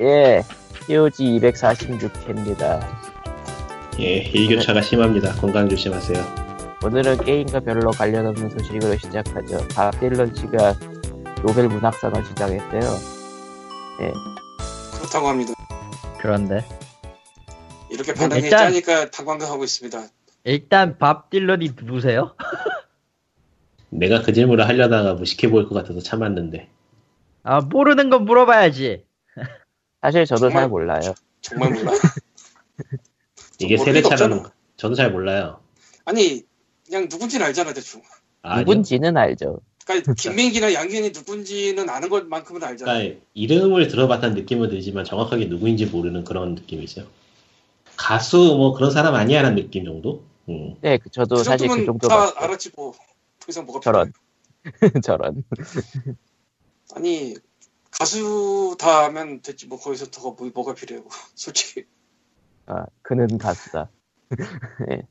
예, POG 246회입니다. 예, 일교차가 심합니다. 건강 조심하세요. 오늘은 게임과 별로 관련 없는 소식으로 시작하죠. 밥 딜런 씨가 노벨 문학상을 시작했대요. 그렇다고 합니다. 그런데 이렇게 반응이 일단- 짜니까 당황하고 있습니다. 일단 밥 딜런이 누구세요? 내가 그 질문을 하려다가 무식해 보일 것 같아서 참았는데. 아 모르는 건 물어봐야지. 사실 저도 정말- 잘 몰라요. 정말 몰라. 이게 모를 세대 차는 없잖아. 저도 잘 몰라요. 아니 그냥 누군지는 알잖아 대충. 아, 누군지는 알죠. 그러니까 김민기나 양균이 누군지는 아는 것만큼은 알잖아. 그러니까 이름을 들어봤다는 느낌은 들지만 정확하게 누구인지 모르는 그런 느낌이죠. 가수 뭐 그런 사람 아니야 라는 느낌 정도? 음. 네, 그- 저도 그 사실 그 정도 다 봤어요. 알았지 뭐. 더 이상 뭐가 저런. 필요해. 저런. 아니 가수 다 하면 됐지 뭐 거기서 더 뭐, 뭐가 필요해. 솔직히 아, 그는 가수다.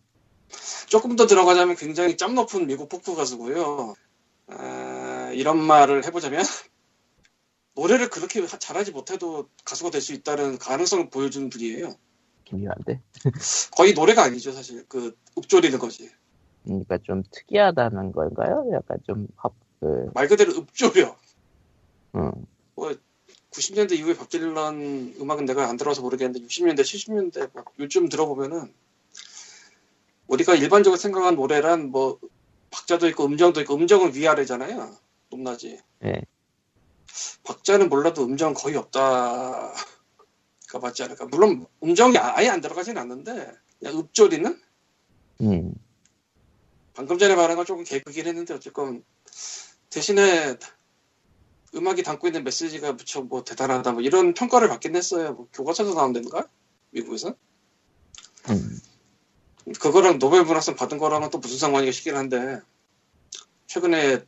조금 더 들어가자면 굉장히 짬 높은 미국 포크 가수고요. 아, 이런 말을 해보자면 노래를 그렇게 하- 잘하지 못해도 가수가 될 수 있다는 가능성을 보여주는 분이에요. 기묘한데. 거의 노래가 아니죠 사실 그 읊조리는 거지. 그러니까 좀 특이하다는 건가요? 약간 좀 합, 그, 말 그대로 읊조려. 음, 90년대 이후에 밥 딜런 음악은 내가 안 들어서 모르겠는데 60년대, 70년대 막 요즘 들어보면은 우리가 일반적으로 생각한 노래란 뭐 박자도 있고 음정도 있고 음정은 위아래잖아요. 높낮이. 예. 박자는 몰라도 음정 거의 없다 가 맞지 않을까. 물론 음정이 아예 안 들어가진 않는데 그냥 읊조리는 음, 방금 전에 말한 건 조금 개그긴 했는데 어쨌건 대신에 음악이 담고 있는 메시지가 무척 뭐 대단하다 뭐 이런 평가를 받긴 했어요. 뭐 교과서도 나온다는가 미국에서 음. 그거랑 노벨 문학상 받은 거랑은 또 무슨 상관이가 싶긴 한데 최근에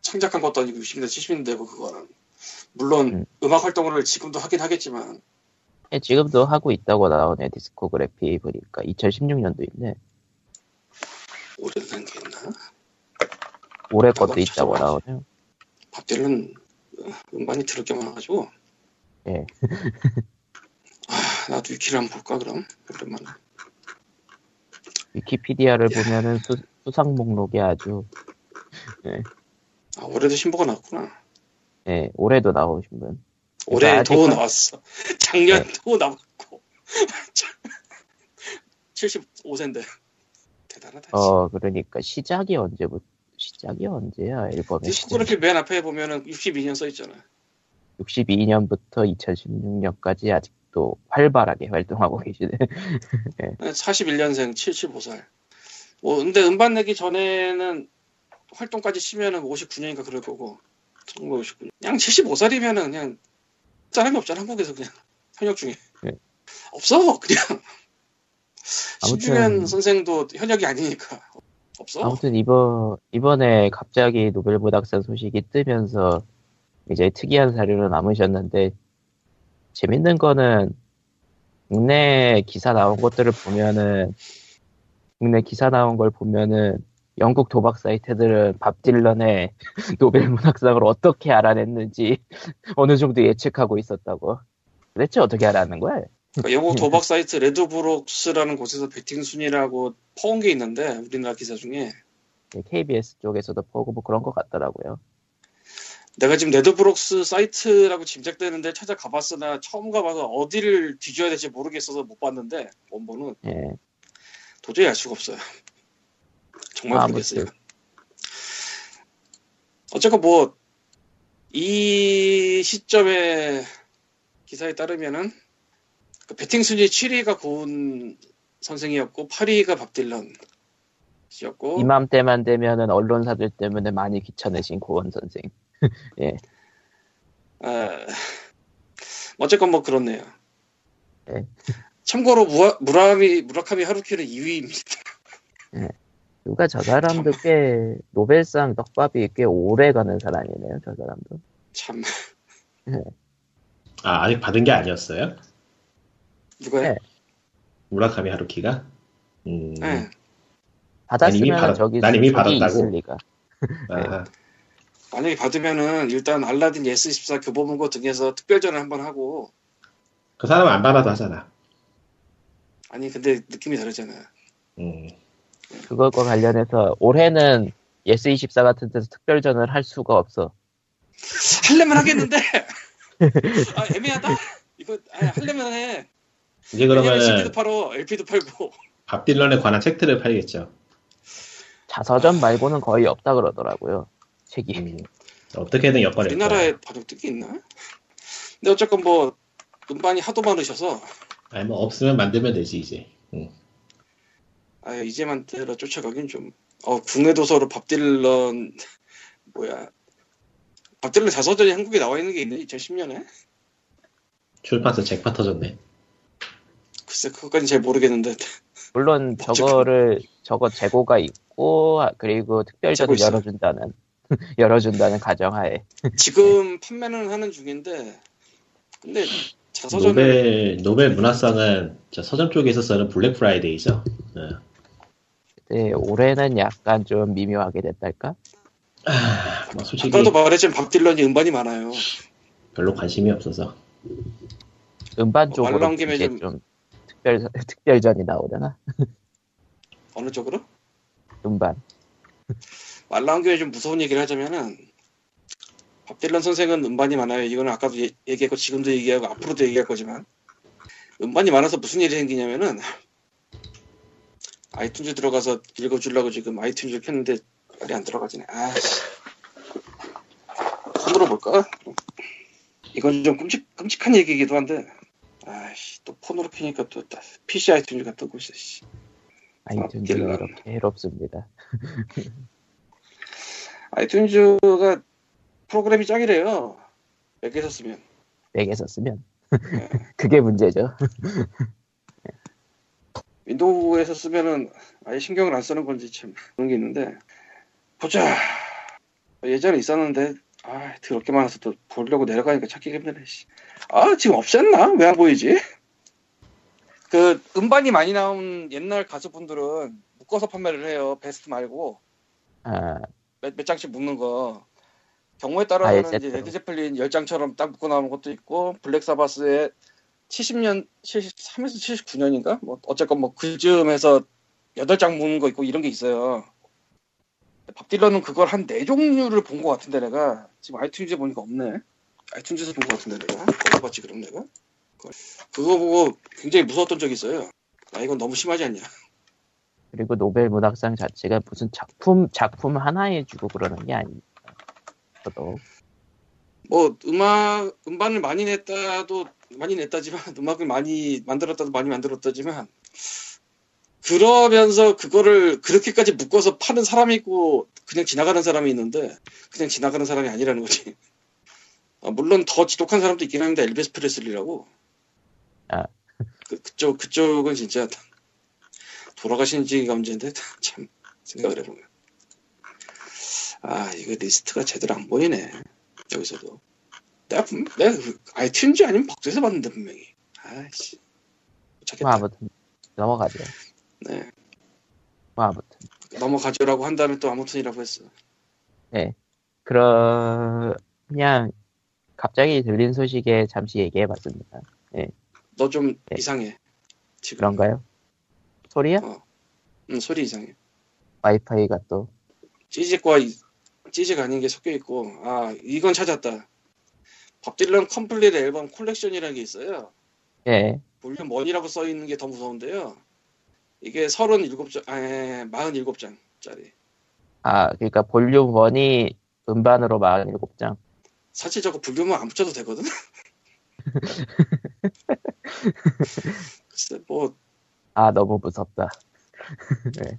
창작한 것도 아니고 60년대 70년대고 그거는 물론 음. 음. 악 활동을 지금도 하긴 하겠지만 예, 지금도 하고 있다고 나오네, 디스코그래피 보니까. 2016년도인데. 오래된 게 있나? 올해 것도 있다고. 나오네요. 밥 딜런 음반이 들을 게 많아가지고. 예. 아, 나도 위키를 한번 볼까 그럼? 오랜만에 위키피디아를 야. 보면은 수, 수상 목록이 아주, 아, 올해도 신보가 나왔구나. 예, 올해도 나오신 분. 올해도 아직은- 나왔어. 작년도 나왔고. 75세인데. 대단하다. 어, 그러니까 시작이 언제부터, 시작이 언제야, 앨범의 시작. 디스코그래피 맨 앞에 보면은 62년 써 있잖아 62년부터 2016년까지 아직도 활발하게 활동하고 계시네. 41년생 75살. 뭐 근데 음반 내기 전에는 활동까지 치면은 59년인가 그럴 거고. 1959년. 그냥 75살이면은 그냥 사람이 없잖아 한국에서 그냥. 현역 중에. 네. 없어 그냥. 아무튼- 신중현 선생도 현역이 아니니까 없어 아무튼 이번, 이번에 갑자기 노벨 문학상 소식이 뜨면서 이제 특이한 사료를 남으셨는데, 재밌는 거는 국내 기사 나온 것들을 보면은, 국내 기사 나온 걸 보면은, 영국 도박 사이트들은 밥 딜런의 노벨 문학상을 어떻게 알아냈는지 어느 정도 예측하고 있었다고. 도대체 어떻게 알아낸 거야? 그러니까 영국 도박 사이트 Ladbrokes라는 곳에서 베팅 순위라고 퍼온 게 있는데 우리나라 기사 중에 KBS 쪽에서도 보고 뭐 그런 것 같더라고요. 내가 지금 Ladbrokes 사이트라고 짐작되는데 찾아가 봤으나 처음 가봐서 어디를 뒤져야 될지 모르겠어서 못 봤는데 원본은 예. 도저히 알 수가 없어요. 정말 아, 모르겠어요. 어쨌건 뭐 이 시점에 기사에 따르면은 그 배팅 순위 7위가 고은 선생이었고 8위가 밥 딜런 씨였고 이맘때만 되면은 언론사들 때문에 많이 귀찮으신 고원 선생. 아, 어쨌건 뭐 그렇네요. 네. 참고로 무라, 무라미 무라카미 하루키는 2위입니다. 누가 저 사람도 꽤 노벨상 떡밥이 꽤 오래 가는 사람이네요. 저 사람도. 참 아, 아직 받은 게 아니었어요? 누가요? 네. 무라카미 하루키가? 음, 네. 받았으면 난 이미 받았- 저기 난 이미 받았다고. 리가. 아, 만약에 받으면은 일단 알라딘 S24 교보문고 등에서 특별전을 한번 하고 그 사람은 안 받아도 하잖아. 아니 근데 느낌이 다르잖아. 음. 그것과 관련해서 올해는 예스24 같은 데서 특별전을 할 수가 없어. 하려면 하겠는데 아 애매하다. 이거 아, 하려면 해. 이제 왜냐면 CD도 팔어, LP도 팔고. 밥 딜런에 관한 책들을 팔겠죠. 자서전 말고는 거의 없다 그러더라고요. 책이. 음. 어떻게든 여건을 우리나라에 번역된 게 있나? 근데 어쨌건 뭐 음반이 하도 많으셔서 아니 뭐 없으면 만들면 되지 이제. 음. 아 이제만 때려 쫓아가긴 좀. 어 국내 도서로 밥 딜런 뭐야? 밥 딜런 자서전이 한국에 나와 있는 게 있네 2010년에. 출판사 잭파 터졌네. 글쎄 그것까진 잘 모르겠는데 물론 저거를 저거 재고가 있고 아, 그리고 특별전을. 열어준다는 열어준다는 가정하에 지금 판매는 하는 중인데 근데 자서전을 노벨 노벨 문학상은 저 서점 쪽에 있어서는 블랙 프라이데이죠. 어. 네, 올해는 약간 좀 미묘하게 됐달까? 뭐 솔직히 아까도 말했지만 밥 딜런이 음반이 많아요. 별로 관심이 없어서. 음반 말 쪽으로 나온 김에 이제 좀- 좀 특별 특별전이 나오려나? 어느 쪽으로? 음반. 말 나온 김에 좀 무서운 얘기를 하자면은 밥 딜런 선생은 음반이 많아요. 이거는 아까도 얘- 얘기했고 지금도 얘기하고 앞으로도 얘기할 거지만 음반이 많아서 무슨 일이 생기냐면은 아이튠즈 들어가서 읽어주려고 지금 아이튠즈를 켰는데 말이 안 들어가지네. 아씨. 손으로 볼까? 이건 좀 끔찍, 끔찍한 얘기이기도 한데 아씨 또 폰으로 켜니까 또 PC 아이튠즈가 뜨고 있어. 씨. 아이튠즈가 딜런. 이렇게 해롭습니다. 아이튠즈가 프로그램이 짱이래요. 맥에서 쓰면. 맥에서 쓰면 네. 그게 문제죠. 윈도우에서 쓰면은 아예 신경을 안 쓰는 건지 참 그런 게 있는데 보자. 예전에 있었는데 아 더럽게 많아서 또 보려고 내려가니까 찾기 힘드네. 씨. 아 지금 없지 않나? 왜 안 보이지? 그 음반이 많이 나온 옛날 가수분들은 묶어서 판매를 해요. 베스트 말고 아, 몇, 몇 장씩 묶는 거. 경우에 따라서는 이제 세트로. 레드 제플린 10장처럼 딱 묶어 나오는 것도 있고 블랙 사바스의 70년 73에서 79년인가? 뭐 어쨌건 뭐 그즈음에서 8장 묶는 거 있고 이런 게 있어요. 밥 딜런은 그걸 한 네 종류를 본 것 같은데 내가 지금 아이튠즈에 보니까 없네. 아이튠즈에서 본 것 같은데 내가 어디 봤지 그럼 내가. 그거 보고 굉장히 무서웠던 적이 있어요. 아 이건 너무 심하지 않냐? 그리고 노벨 문학상 자체가 무슨 작품 작품 하나에 주고 그러는 게. 저도 뭐 음악 음반을 많이 냈다도 많이 냈다지만 음악을 많이 만들었다도 많이 만들었다지만 그러면서 그거를 그렇게까지 묶어서 파는 사람이 있고 그냥 지나가는 사람이 있는데 그냥 지나가는 사람이 아니라는 거지. 아, 물론 더 지독한 사람도 있긴 합니다. 엘비스 프레슬리라고. 아. 그, 그쪽 그쪽은 진짜 돌아가신 지가 언제인데 참 생각을 해보면 아 이거 리스트가 제대로 안 보이네 여기서도 내가 분- 내가 그 아이튠즈 아니면 벅스에서 봤는데 분명히 아이씨 못뭐 찾겠다 아무튼 넘어가죠. 네. 뭐 아무튼. 넘어가죠라고 한 다음에 또 아무튼이라고 했어. 그러 그냥 갑자기 들린 소식에 잠시 얘기해봤습니다. 너좀 네. 이상해 지금. 그런가요? 소리야? 응, 소리 이상해. 와이파이가 또. 찌직과 이- 찌직 아닌 게 섞여 있고. 아 이건 찾았다. 밥 딜런 Complete Album Collection이라는 게 있어요. 예. 볼륨 1이라고 써 있는 게 더 무서운데요 이게 37장 아 47장짜리 아 그러니까 볼륨 1이 음반으로 47장. 사실 저거 볼륨은 안 붙여도 되거든 글쎄 뭐 아 너무 무섭다.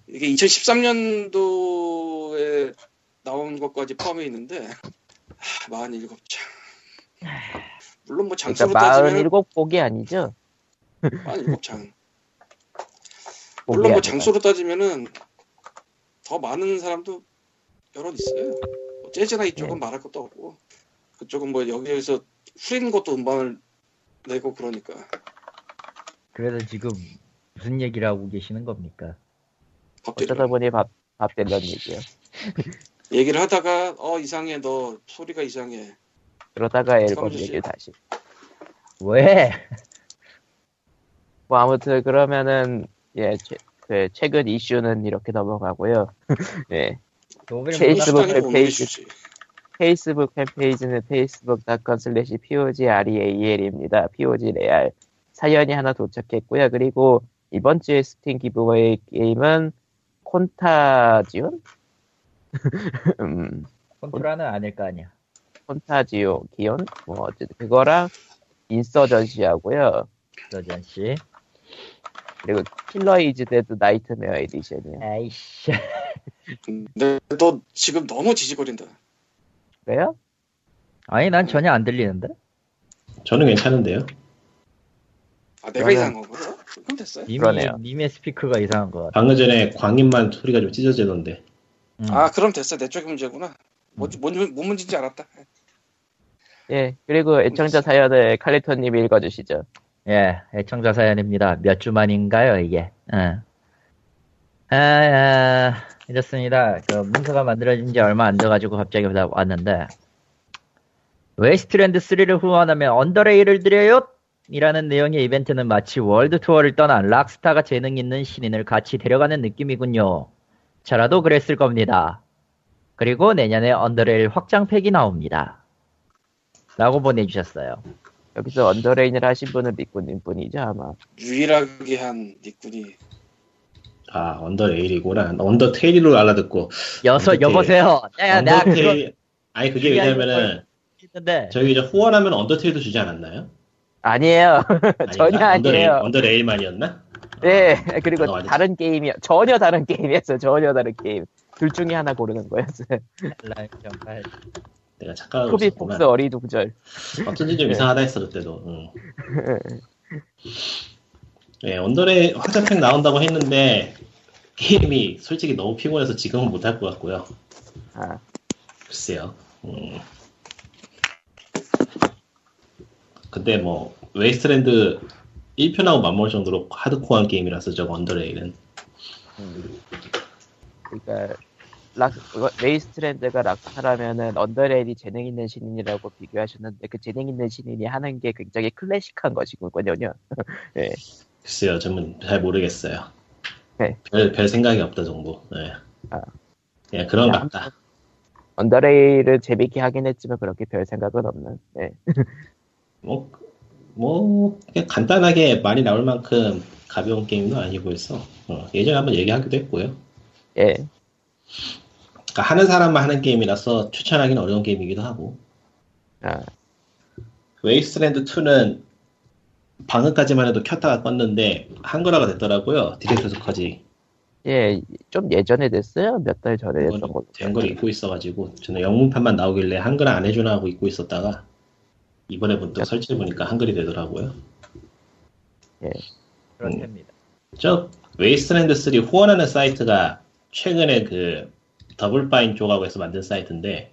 이게 2013년도에 나온 것까지 포함해 있는데 하, 47장 물론 뭐 장수로 그러니까 따지면 47곡이 아니죠? 47장 곡이 물론 뭐. 장수로 따지면은 더 많은 사람도 여럿 있어요. 뭐 재즈나 이쪽은 네. 말할 것도 없고 그쪽은 뭐 여기에서 후린 것도 음반을 내고 그러니까 그래서 지금 무슨 얘기를 하고 계시는 겁니까? 어쩌다 보니 밥, 밥 딜런 얘기요. 얘기를 하다가 어 이상해 너 소리가 이상해. 그러다가 앨범. 얘기를 다시. 왜? 뭐 아무튼 그러면은 예, 최, 그 최근 이슈는 이렇게 넘어가고요. 예. 페이스북 팬페이지. 페이스북 팬페이지는 facebook.com slash pogreal입니다. pogreal. 사연이 하나 도착했고요. 그리고 이번 주에 스팀 giveaway 게임은 Contagion? 음, 콘트라는 아닐 거 아니야. 콘타지오 기온? 뭐 어쨌든 그거랑 인서전시하고요. 서전 씨. 그리고 Killer Is Dead Nightmare Edition이요. 아이씨. 근데 너 지금 너무 지직거린다. 그래요? 아니 난 전혀 안 들리는데. 저는 괜찮은데요. 아 내가 저는- 이상한 거구나. 그럼 됐어요. 님이 그러네요. 님의 스피커가 이상한 것 같아. 방금 전에 광인만 소리가 좀 찢어지던데. 음. 아 그럼 됐어. 내 쪽이 문제구나. 뭔, 뭔, 뭔 문제인지 알았다. 예. 그리고 애청자 사연을 칼리토님이 읽어주시죠. 예, 애청자 사연입니다. 몇 주 만인가요, 이게? 응. 아, 아, 이렇습니다. 그 문서가 만들어진 지 얼마 안 돼가지고 갑자기 왔는데, 웨이스트랜드 3를 후원하면 언더레일을 드려요? 이라는 내용의 이벤트는 마치 월드 투어를 떠난 락스타가 재능 있는 신인을 같이 데려가는 느낌이군요. 저라도 그랬을 겁니다. 그리고 내년에 언더레일 확장팩이 나옵니다. 라고 보내주셨어요. 여기서 언더레일을 하신 분은 미꾸님 뿐이죠, 아마. 유일하게 한 니꾼이 아 언더레일이구나. 언더테일로 알아듣고. 여서, 언더테일. 여보세요. 야, 내가 그거 언더테일. 아니 그게 그게 왜냐면은 했는데, 저희 이제 후원하면 언더테일도 주지 않았나요? 아니에요. 전혀 아닌가? 언더레일, 아니에요. 언더레일 만이었나? 네, 그리고 어. 다른 게임이요. 전혀 다른 게임이었어요. 전혀 다른 게임. 둘 중에 하나 고르는 거였어요. 내가 착각하고 코비 있었구나. 폭스 어리둥절. 어쩐지 좀 네. 이상하다 했어 그때도. 응. 네, 언더레일 확장팩 나온다고 했는데 게임이 솔직히 너무 피곤해서 지금은 못 할 것 같고요. 아, 글쎄요. 음. 근데 뭐 웨이스트랜드 1편하고 맞먹을 정도로 하드코어한 게임이라서 저거 언더레일은 음. 그러니까 락 웨이스트랜드가 락스타라면은 언더레일이 재능 있는 신인이라고 비교하셨는데 그 재능 있는 신인이 하는 게 굉장히 클래식한 것이군요. 네. 글쎄요, 저는 잘 모르겠어요. 네. 별, 별 생각이 없다 정도. 네. 아. 그냥 그런 야, 것 같다. 언더레일을 재밌게 하긴 했지만 그렇게 별 생각은 없는. 네. 뭐, 뭐 간단하게 많이 나올 만큼 가벼운 게임도 아니고 해서 어, 예전에 한번 얘기하기도 했고요. 예. 그러니까 하는 사람만 하는 게임이라서 추천하기는 어려운 게임이기도 하고 아, Wasteland 2는 방금까지만 해도 켰다가 껐는데 한글화가 됐더라고요. Director's까지 예, 좀 예전에 됐어요. 몇 달 전에 됐던 걸로. 된걸 잊고 있어가지고 저는 영문판만 나오길래 한글 안 해주나 하고 잊고 있었다가 이번에 문득 설치해 보니까 한글이 되더라고요. 그렇답니다. 저 Wasteland 3 후원하는 사이트가 최근에 그 Double Fine 쪽하고 해서 만든 사이트인데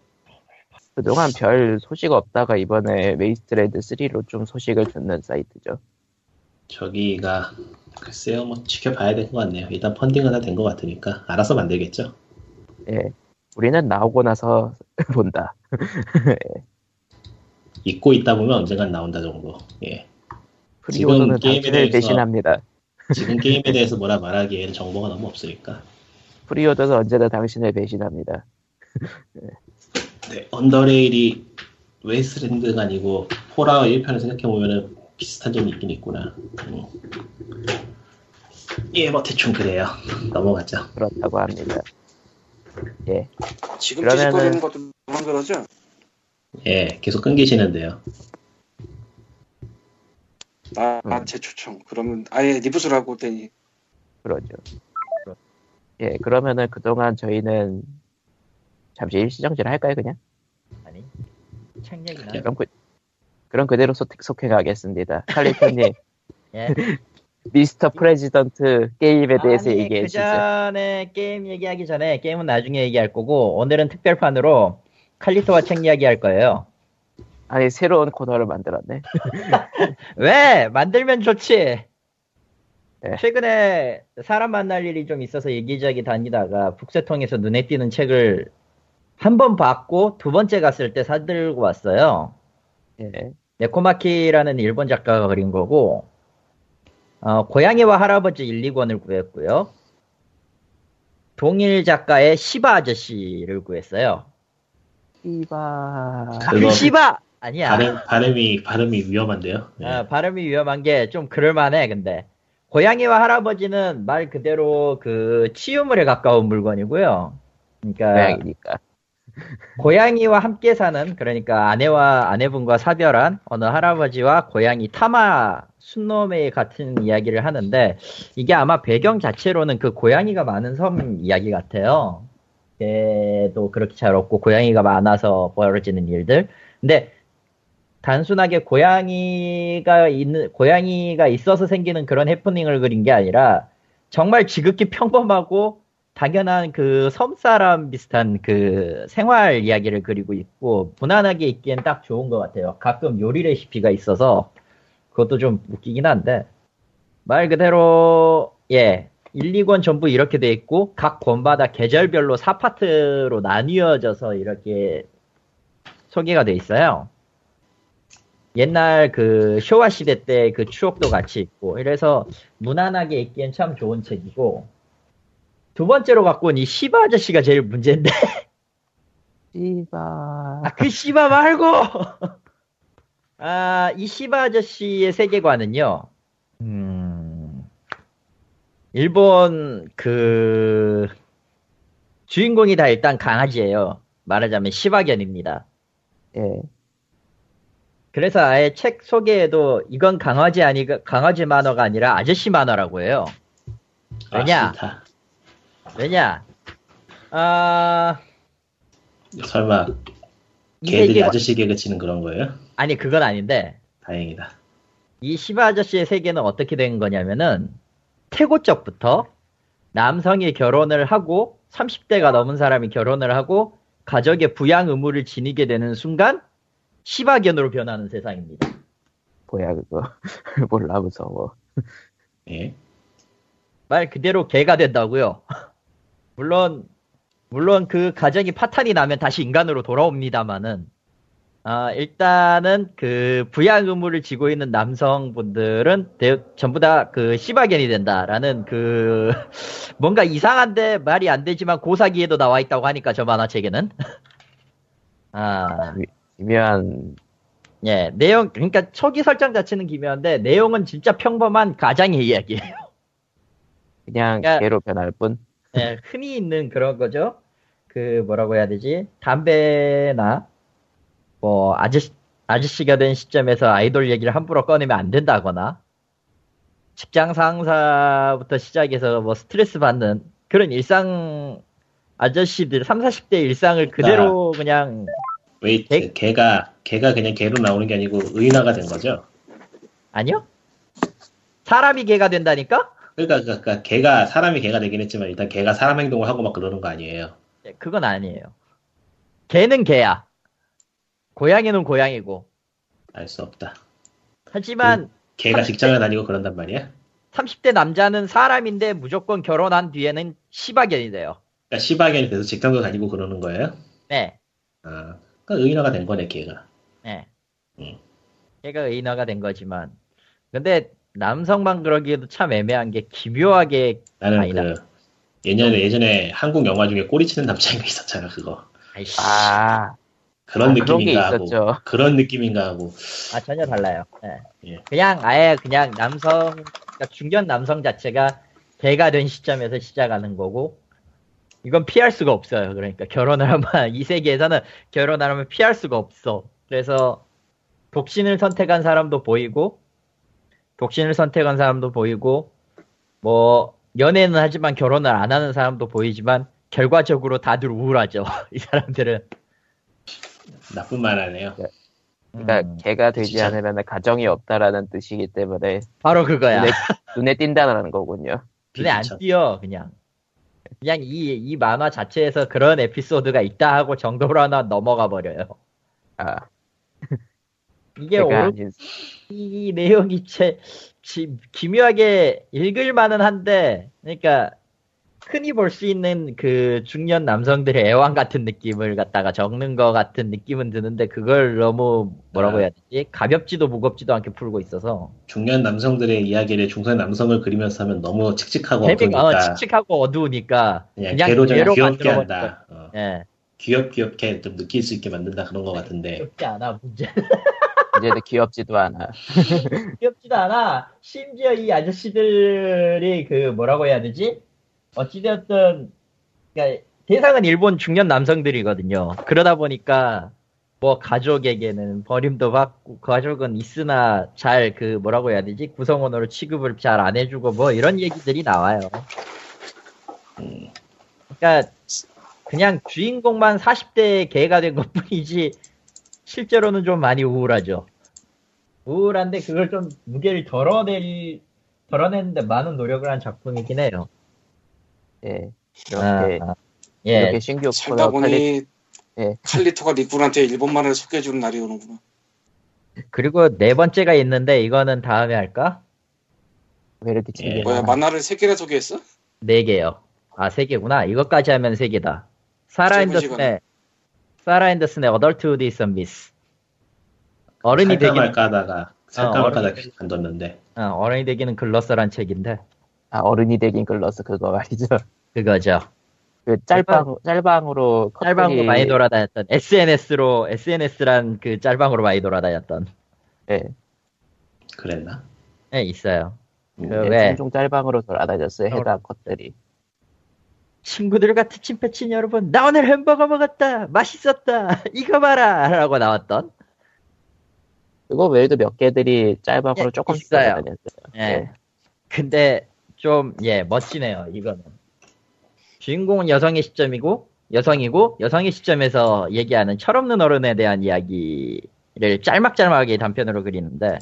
그동안 별 소식 없다가 이번에 Wasteland 3로 좀 소식을 듣는 사이트죠. 저기가 글쎄요 뭐 지켜봐야 될 것 같네요. 일단 펀딩은 다 된 것 같으니까 알아서 만들겠죠. 예. 우리는 나오고 나서 본다. 잊고 있다 보면 언젠간 나온다 정도. 예. 지금 게임에 대해서- 대신합니다. 지금 게임에 대해서 뭐라 말하기에는 정보가 너무 없으니까. Pre-order는 언제나 당신을 배신합니다. 네, UnderRail이 Wasteland가 아니고 Fallout 1편을 생각해보면은 비슷한 점이 있긴 있구나. 음. 예, 뭐 대충 그래요. 넘어가죠. 그렇다고 합니다. 예. 지금 그러면은- 뒤집거리는 것도 그만 그러죠? 예, 계속 끊기시는데요. 나, 음. 제 초청. 그러면 아예 reboot를 하고 되니 그러죠. 예, 그러면은 그동안 저희는 잠시 일시정지를 할까요, 그냥? 아니, 책 얘기나. 그럼 그, 그럼 그대로 소, 속행하겠습니다. 칼리토님, 예. Mr. President 게임에 대해서 아니, 얘기해 그 주시죠. 전에 게임 얘기하기 전에 게임은 나중에 얘기할 거고 오늘은 특별판으로 칼리토와 책 이야기할 거예요. 아니, 새로운 코너를 만들었네. 왜? 만들면 좋지. 네. 최근에 사람 만날 일이 좀 있어서 얘기저기 다니다가 북새통에서 눈에 띄는 책을 한 번 봤고 두 번째 갔을 때 사들고 왔어요. 예. 네코마키라는 일본 작가가 그린 거고 어, 고양이와 할아버지 1, 2권을 구했고요. 동일 작가의 시바 아저씨를 구했어요. 이바. 아, 그거- 그 시바 아니야. 발음, 발음이, 발음이 위험한데요. 네. 아, 발음이 위험한 게 좀 그럴만해, 근데. 고양이와 할아버지는 말 그대로 그 치유물에 가까운 물건이고요. 그러니까 고양이니까. 고양이와 함께 사는 그러니까 아내와 아내분과 사별한 어느 할아버지와 고양이 타마 순놈의 같은 이야기를 하는데 이게 아마 배경 자체로는 그 고양이가 많은 섬 이야기 같아요. 개도 그렇게 잘 없고 고양이가 많아서 벌어지는 일들. 근데 단순하게 고양이가 있는 고양이가 있어서 생기는 그런 해프닝을 그린 게 아니라 정말 지극히 평범하고 당연한 그 섬사람 비슷한 그 생활 이야기를 그리고 있고 무난하게 읽기엔 딱 좋은 것 같아요. 가끔 요리 레시피가 있어서 그것도 좀 웃기긴 한데 말 그대로 예 1, 2권 전부 이렇게 돼 있고 각 권마다 계절별로 4파트로 나뉘어져서 이렇게 소개가 돼 있어요. 옛날 그 쇼와 시대 때 그 추억도 같이 있고 이래서 무난하게 읽기엔 참 좋은 책이고 두 번째로 갖고 온 이 시바 아저씨가 제일 문제인데 이바. 아, 그 시바 말고 아, 이 시바 아저씨의 세계관은요 음, 일본 그 주인공이 다 일단 강아지예요 말하자면 시바견입니다 예. 그래서 아예 책 소개에도 이건 강아지 아니 강아지 만화가 아니라 아저씨 만화라고 해요 왜냐? 아. 왜냐 아 설마, 이 개들이 세계관- 아저씨 개그 치는 그런 거예요? 아니 그건 아닌데 다행이다. 이 시바 아저씨의 세계는 어떻게 된 거냐면은 태고적부터 남성이 결혼을 하고 30대가 넘은 사람이 결혼을 하고 가족의 부양 의무를 지니게 되는 순간 시바견으로 변하는 세상입니다. 뭐야, 그거. 몰라, 무서워. 예. 말 그대로 개가 된다고요. 물론 물론 그 가정이 파탄이 나면 다시 인간으로 돌아옵니다만은 아, 일단은 그 부양 의무를 지고 있는 남성분들은 대- 전부 다 그 시바견이 된다라는 그 뭔가 이상한데 말이 안 되지만 고사기에도 나와 있다고 하니까 저 만화책에는 아 기묘한, 예, 내용, 그러니까 초기 설정 자체는 기묘한데, 내용은 진짜 평범한 가장의 이야기예요. 그냥 그러니까- 개로 변할 뿐. 예, 흔히 있는 그런 거죠. 그, 뭐라고 해야 되지? 담배나, 뭐, 아저씨, 아저씨가 된 시점에서 아이돌 얘기를 함부로 꺼내면 안 된다거나, 직장 상사부터 시작해서 뭐 스트레스 받는 그런 일상, 아저씨들, 3, 40대 일상을 그대로 그냥, 웨이트, 개- 개가, 개가 그냥 개로 나오는 게 아니고 의인화가 된 거죠? 아니요? 사람이 개가 된다니까? 그러니까, 그러니까, 그러니까 개가, 사람이 개가 되긴 했지만 일단 개가 사람 행동을 하고 막 그러는 거 아니에요? 예, 그건 아니에요. 개는 개야. 고양이는 고양이고. 알 수 없다. 하지만 개가 30대 직장을 다니고 그런단 말이야? 30대 남자는 사람인데 무조건 결혼한 뒤에는 시바견이 돼요. 그러니까 시바견이 돼서 직장도 다니고 그러는 거예요? 네. 아, 그러니까 의인화가 된 거네, 개가. 네. 음. 걔가 의인화가 된 거지만. 근데 남성만 그러기에도 참 애매한 게 기묘하게 나는 아니다. 그, 예전에, 예전에 한국 영화 중에 꼬리치는 남자인가 있었잖아, 그거. 아이씨. 아, 그런 아, 그런 게 느낌인가 하고. 있었죠. 그런 느낌인가 하고. 아, 전혀 달라요. 예. 예. 그냥 아예 그냥 남성, 그러니까 중년 남성 자체가 개가 된 시점에서 시작하는 거고, 이건 피할 수가 없어요. 그러니까 결혼을 하면, 이 세계에서는 결혼을 하면 피할 수가 없어. 그래서 독신을 선택한 사람도 보이고, 독신을 선택한 사람도 보이고, 뭐, 연애는 하지만 결혼을 안 하는 사람도 보이지만, 결과적으로 다들 우울하죠. 이 사람들은. 나쁜 말 하네요. 그러니까 음, 개가 되지 진짜. 않으면 가정이 없다라는 뜻이기 때문에 바로 그거야. 눈에, 눈에 띈다는 거군요. 눈에 안. 띄어 그냥 그냥 이, 이 만화 자체에서 그런 에피소드가 있다 하고 정도로 하나 넘어가 버려요. 아, 이게 개가 오르, 아닌 이 내용이 제, 지- 기묘하게 읽을 만은 한데 그러니까 흔히 볼 수 있는 그 중년 남성들의 애완 같은 느낌을 갖다가 적는 것 같은 느낌은 드는데 그걸 너무 뭐라고 아. 해야 되지? 가볍지도 무겁지도 않게 풀고 있어서 중년 남성들의 이야기를 중년 남성을 그리면서 하면 너무 칙칙하고 어, 어두우니까 칙칙하고 어두우니까 그냥 그냥 개로 좀 귀엽게. 한다. 어. 예 귀엽 귀엽게 좀 느낄 수 있게 만든다 그런 것 같은데 귀엽지 않아 문제 이제는 귀엽지도 않아. 귀엽지도 않아 심지어 이 아저씨들이 그 뭐라고 해야 되지? 어찌되었든 그러니까 대상은 일본 중년 남성들이거든요 그러다 보니까 뭐 가족에게는 버림도 받고 가족은 있으나 잘 그 뭐라고 해야 되지 구성원으로 취급을 잘 안 해주고 뭐 이런 얘기들이 나와요. 음, 그러니까 그냥 주인공만 40대 개가 된 것뿐이지 실제로는 좀 많이 우울하죠. 우울한데 그걸 좀 무게를 덜어낼 덜어내는데 많은 노력을 한 작품이긴 해요. 예. 아, 이렇게, 아, 예, 이렇게 신규 살다 코너 칼리, 보니 예. 칼리토가 리꾼한테 일본말을 소개해 주는 날이 오는구나. 그리고 네 번째가 있는데 이거는 다음에 할까? 왜 이렇게 예. 뭐야 만화를 세 개나 소개했어? 네 개요. 아, 세 개구나. 이것까지 하면 세 개다. 사라 짧은 앤더슨의, 시간에. 사라 앤더슨의 어덜트우드 이선 미스. 어른이 되기는, 말까 하다가 살까 어, 말까 하다가 간뒀는데 어, 어른이 되기는 글러스란 책인데, 아, 어른이 되긴 글렀어, 그거 말이죠. 그거죠. 그 짤방, 짤방으로 짤방으로 많이 돌아다녔던, SNS로, SNS란 그 짤방으로 많이 돌아다녔던, 예. 그랬나? 예, 있어요. 음, 그 예, 왜? 종종 짤방으로 돌아다녔어요, 해당 컷들이. 친구들과 특친 패친 여러분, 나 오늘 햄버거 먹었다! 맛있었다! 이거 봐라! 라고 나왔던, 그거 외에도 몇 개들이 짤방으로 예, 조금씩 있어요. 돌아다녔어요. 예. 근데 좀, 예, 멋지네요, 이거는. 주인공은 여성의 시점이고, 여성이고, 여성의 시점에서 얘기하는 철없는 어른에 대한 이야기를 짤막짤막하게 단편으로 그리는데,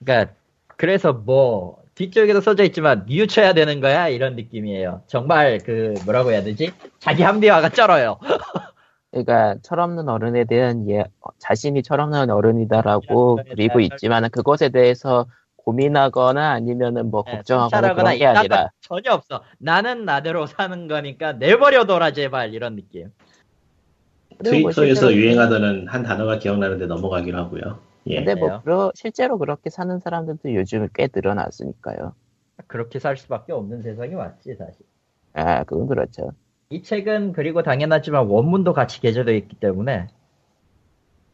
그니까, 그래서 뭐, 뒤쪽에도 써져 있지만, 뉘우쳐야 되는 거야? 이런 느낌이에요. 정말, 그, 뭐라고 해야 되지? 자기 합리화가 쩔어요. 그러니까 철없는 어른에 대한 예, 어, 자신이 철없는 어른이다라고 그리고 있지만 그것에 대해서 고민하거나 아니면은 뭐 네, 걱정하거나 그런 게 아니라 전혀 없어. 나는 나대로 사는 거니까 내버려둬라, 제발. 이런 느낌. 뭐 트위터에서 유행하던 한 단어가 기억나는데 넘어가기로 하고요. 예. 근데 뭐? 그러- 실제로 그렇게 사는 사람들도 요즘 꽤 늘어났으니까요. 그렇게 살 수밖에 없는 세상이 왔지, 사실. 아 그건 그렇죠. 이 책은 그리고 당연하지만 원문도 같이 게재되어 있기 때문에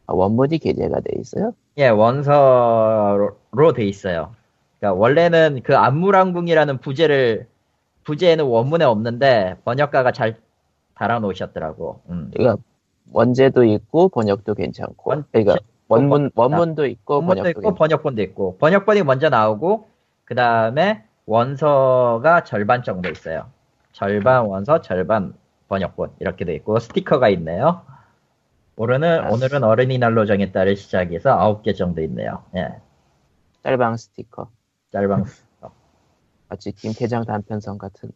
아, 원문이 게재가 돼 있어요. 예 원서로 돼 있어요. 그러니까 원래는 그 안무랑궁이라는 부제를 부제에는 원문에 없는데 번역가가 잘 달아 놓으셨더라고. 음. 그러니까 원제도 있고 번역도 괜찮고. 원- 그러니까 원문 원- 원문도 있고 원문도 번역도 있고 괜찮고. 번역본도 있고 번역본이 먼저 나오고 그 다음에 원서가 절반 정도 있어요. 절반 원서, 절반 번역본 이렇게 돼 있고 스티커가 있네요. 오늘은 아. 오늘은 어린이날로 정했다를 시작해서 아홉 개 정도 있네요. 예, 짤방 스티커. 짤방. 마치 김태장 단편성 같은.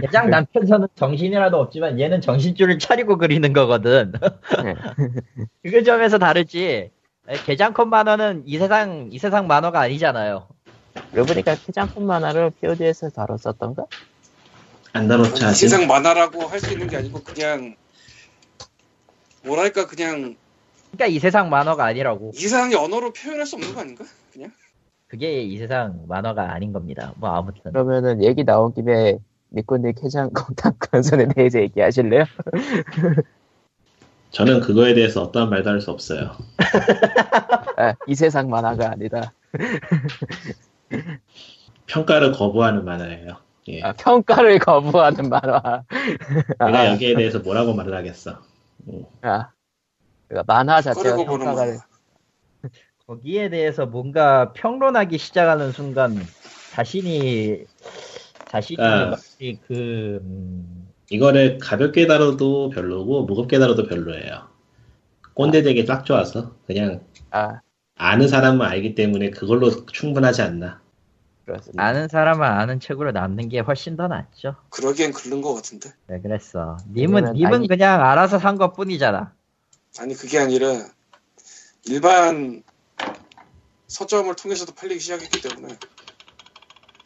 대장 남편서는 정신이라도 없지만 얘는 정신줄을 차리고 그리는 거거든. 네. 그 점에서 다르지. 개장컷 만화는 이 세상 이 세상 만화가 아니잖아요. 그러고 보니까 태장품 만화를 POD에서 다뤘었던가? 안 아직. 세상 만화라고 할 수 있는 게 아니고 그냥 뭐랄까 그냥 그러니까 이 세상 만화가 아니라고. 이 세상의 언어로 표현할 수 없는 거 아닌가? 그냥 그게 이 세상 만화가 아닌 겁니다. 뭐 아무튼. 그러면은 얘기 나온 김에 니꾼님 캐장 공탁 건선에 대해서 얘기하실래요? 저는 그거에 대해서 어떠한 말도 할 수 없어요. 아, 이 세상 만화가 아니다. 평가를 거부하는 만화예요. 예. 아, 평가를 거부하는 만화. 내가 아, 여기에 대해서 뭐라고 말을 하겠어. 아, 그러니까 만화 자체가 만화. 거기에 대해서 뭔가 평론하기 시작하는 순간 자신이 자신이 아. 그 음, 이거를 가볍게 다뤄도 별로고 무겁게 다뤄도 별로예요. 꼰대 되게 딱 좋아서 그냥 아, 아는 사람은 알기 때문에 그걸로 충분하지 않나. 그렇습니다. 아는 사람은 아는 책으로 남는 게 훨씬 더 낫죠. 그러기엔 글른 거 같은데. 왜 그랬어? 님은 님은 아니- 그냥 알아서 산 것 뿐이잖아. 아니 그게 아니라 일반 서점을 통해서도 팔리기 시작했기 때문에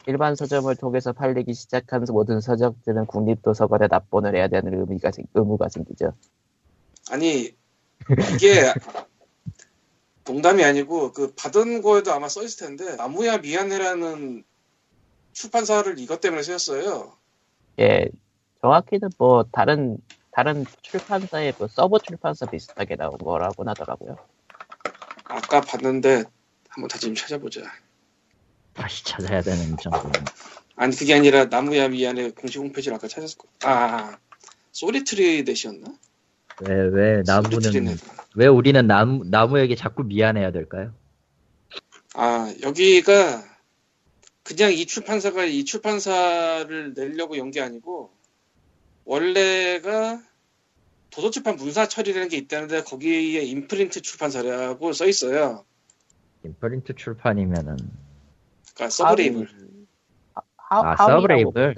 일반 서점을 통해서 팔리기 시작한 모든 서적들은 국립도서관에 납본을 해야 되는 의미가, 생- 의무가 생기죠. 아니 이게 농담이 아니고 그 받은 거에도 아마 써 있을 텐데 나무야 미안해라는 출판사를 이것 때문에 세웠어요. 예, 정확히는 뭐 다른 다른 출판사의 뭐 서버 출판사 비슷하게 나온 거라고 하더라고요. 아까 봤는데 한번 다시 좀 찾아보자. 다시 찾아야 되는 정도는. 아니 그게 아니라 나무야 미안해 공식 홈페이지를 아까 찾았을 거. 아 소리트리 넷이었나? 왜, 왜 소리트리 나무는, 넷. 왜 우리는 나무, 나무에게 자꾸 미안해야 될까요? 아 여기가 그냥 이 출판사가 이 출판사를 내려고 연 게 아니고 원래가 도서출판 문사철이라는 게 있다는데 거기에 imprint 출판사라고 써 있어요. imprint 출판이면은, 그러니까 sublabel. 하, 아, sublabel?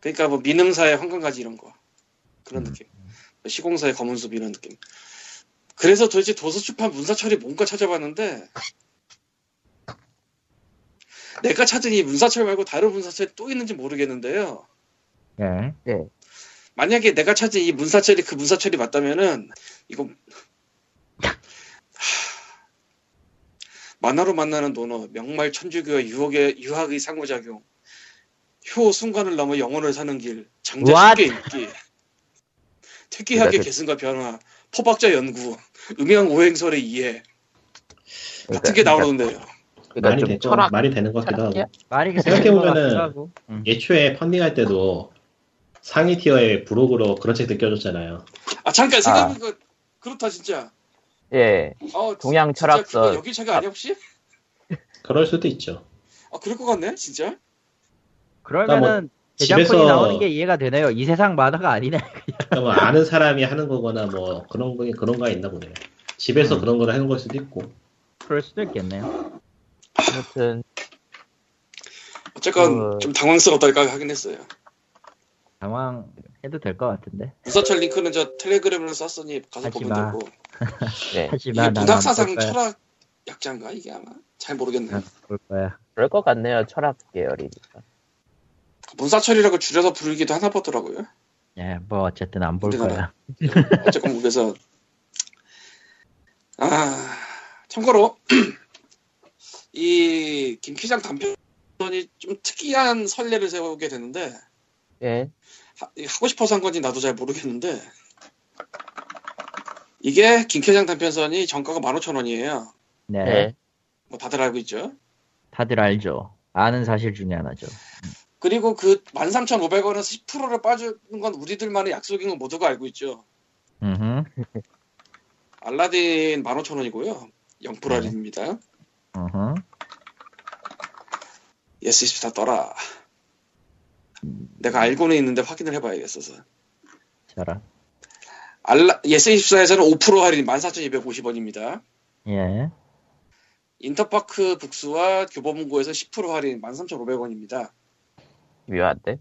그러니까 뭐 민음사의 황금가지 이런 거 그런 음. 느낌. 시공사의 검은 숲 이런 느낌. 그래서 도대체 도서출판 문사철이 뭔가 찾아봤는데 내가 찾은 이 문사철 말고 다른 문사철이 또 있는지 모르겠는데요. 예. 만약에 내가 찾은 이 문사철이 그 문사철이 맞다면은 이거 하, 만화로 만나는 논어, 명말 천주교와 유혹의 유학의 상호작용, 효 순간을 넘어 영혼을 사는 길, 장자 What? 쉽게 읽기, 특이하게 그러니까 그- 계승과 변화, 포박자 연구, 음양 오행설의 이해 같은 게 그러니까- 나오는데요. 그러니까 말이, 좀 되, 좀 철학 말이 되는 것 같기도? 하고 말이 생각해 보면은- 것 같기도 하고. 음. 예초에 펀딩할 때도 상위 티어의 브로그로 그런 책 느껴줬잖아요. 아 잠깐 생각해보니까 그렇다 진짜. 예, 어, 동양 철학서. 여기 책이 아니야 혹시? 그럴 수도 있죠. 아 그럴 것 같네 진짜. 그러면은, 대장폰이 집에서- 나오는 게 이해가 되네요. 이 세상 만화가 아니네. 그러니까 뭐 아는 사람이 하는 거거나 뭐 그런 거 그런 거 있나 보네요. 집에서 음. 그런 걸 하는 걸 수도 있고. 그럴 수도 있겠네요. 아무튼 어쨌건 그- 좀 당황스럽달까 하긴 했어요. 당황해도 될 것 같은데. 무사철 링크는 저 텔레그램으로 썼으니 가서 하지 보면 마. 되고 하지만 나는 문학사상. 철학 약자인가 이게 아마 잘 모르겠네. 안볼 거야. 그럴 것 같네요. 철학 계열이니까. 문사철이라고 줄여서 부르기도 하나 보더라고요. 예, 뭐 어쨌든 안 볼. 거야. 어쨌건 그래서 아 참고로 이 김키장 단편이 좀 특이한 선례를 세우게 되는데 예, 하, 고 싶어서 한 건지 나도 잘 모르겠는데 이게 김키장 단편선이 정가가 15,000원이에요. 네. 예. 뭐 다들 알고 있죠. 다들 알죠. 아는 사실 중에 하나죠. 그리고 그 13,500원에서 10%를 빠주는 건 우리들만의 약속인 건 모두가 알고 있죠. 음, 알라딘 15,000원이고요. 0% 네. 할인입니다. 음, YES 24 떠라. 내가 알고는 있는데 확인을 해봐야겠어서. 저런. 알라, YES 24에서는 5% 할인 14,250원입니다. 예. 인터파크 북스와 교보문고에서 10% 할인 13,500원입니다. 묘한데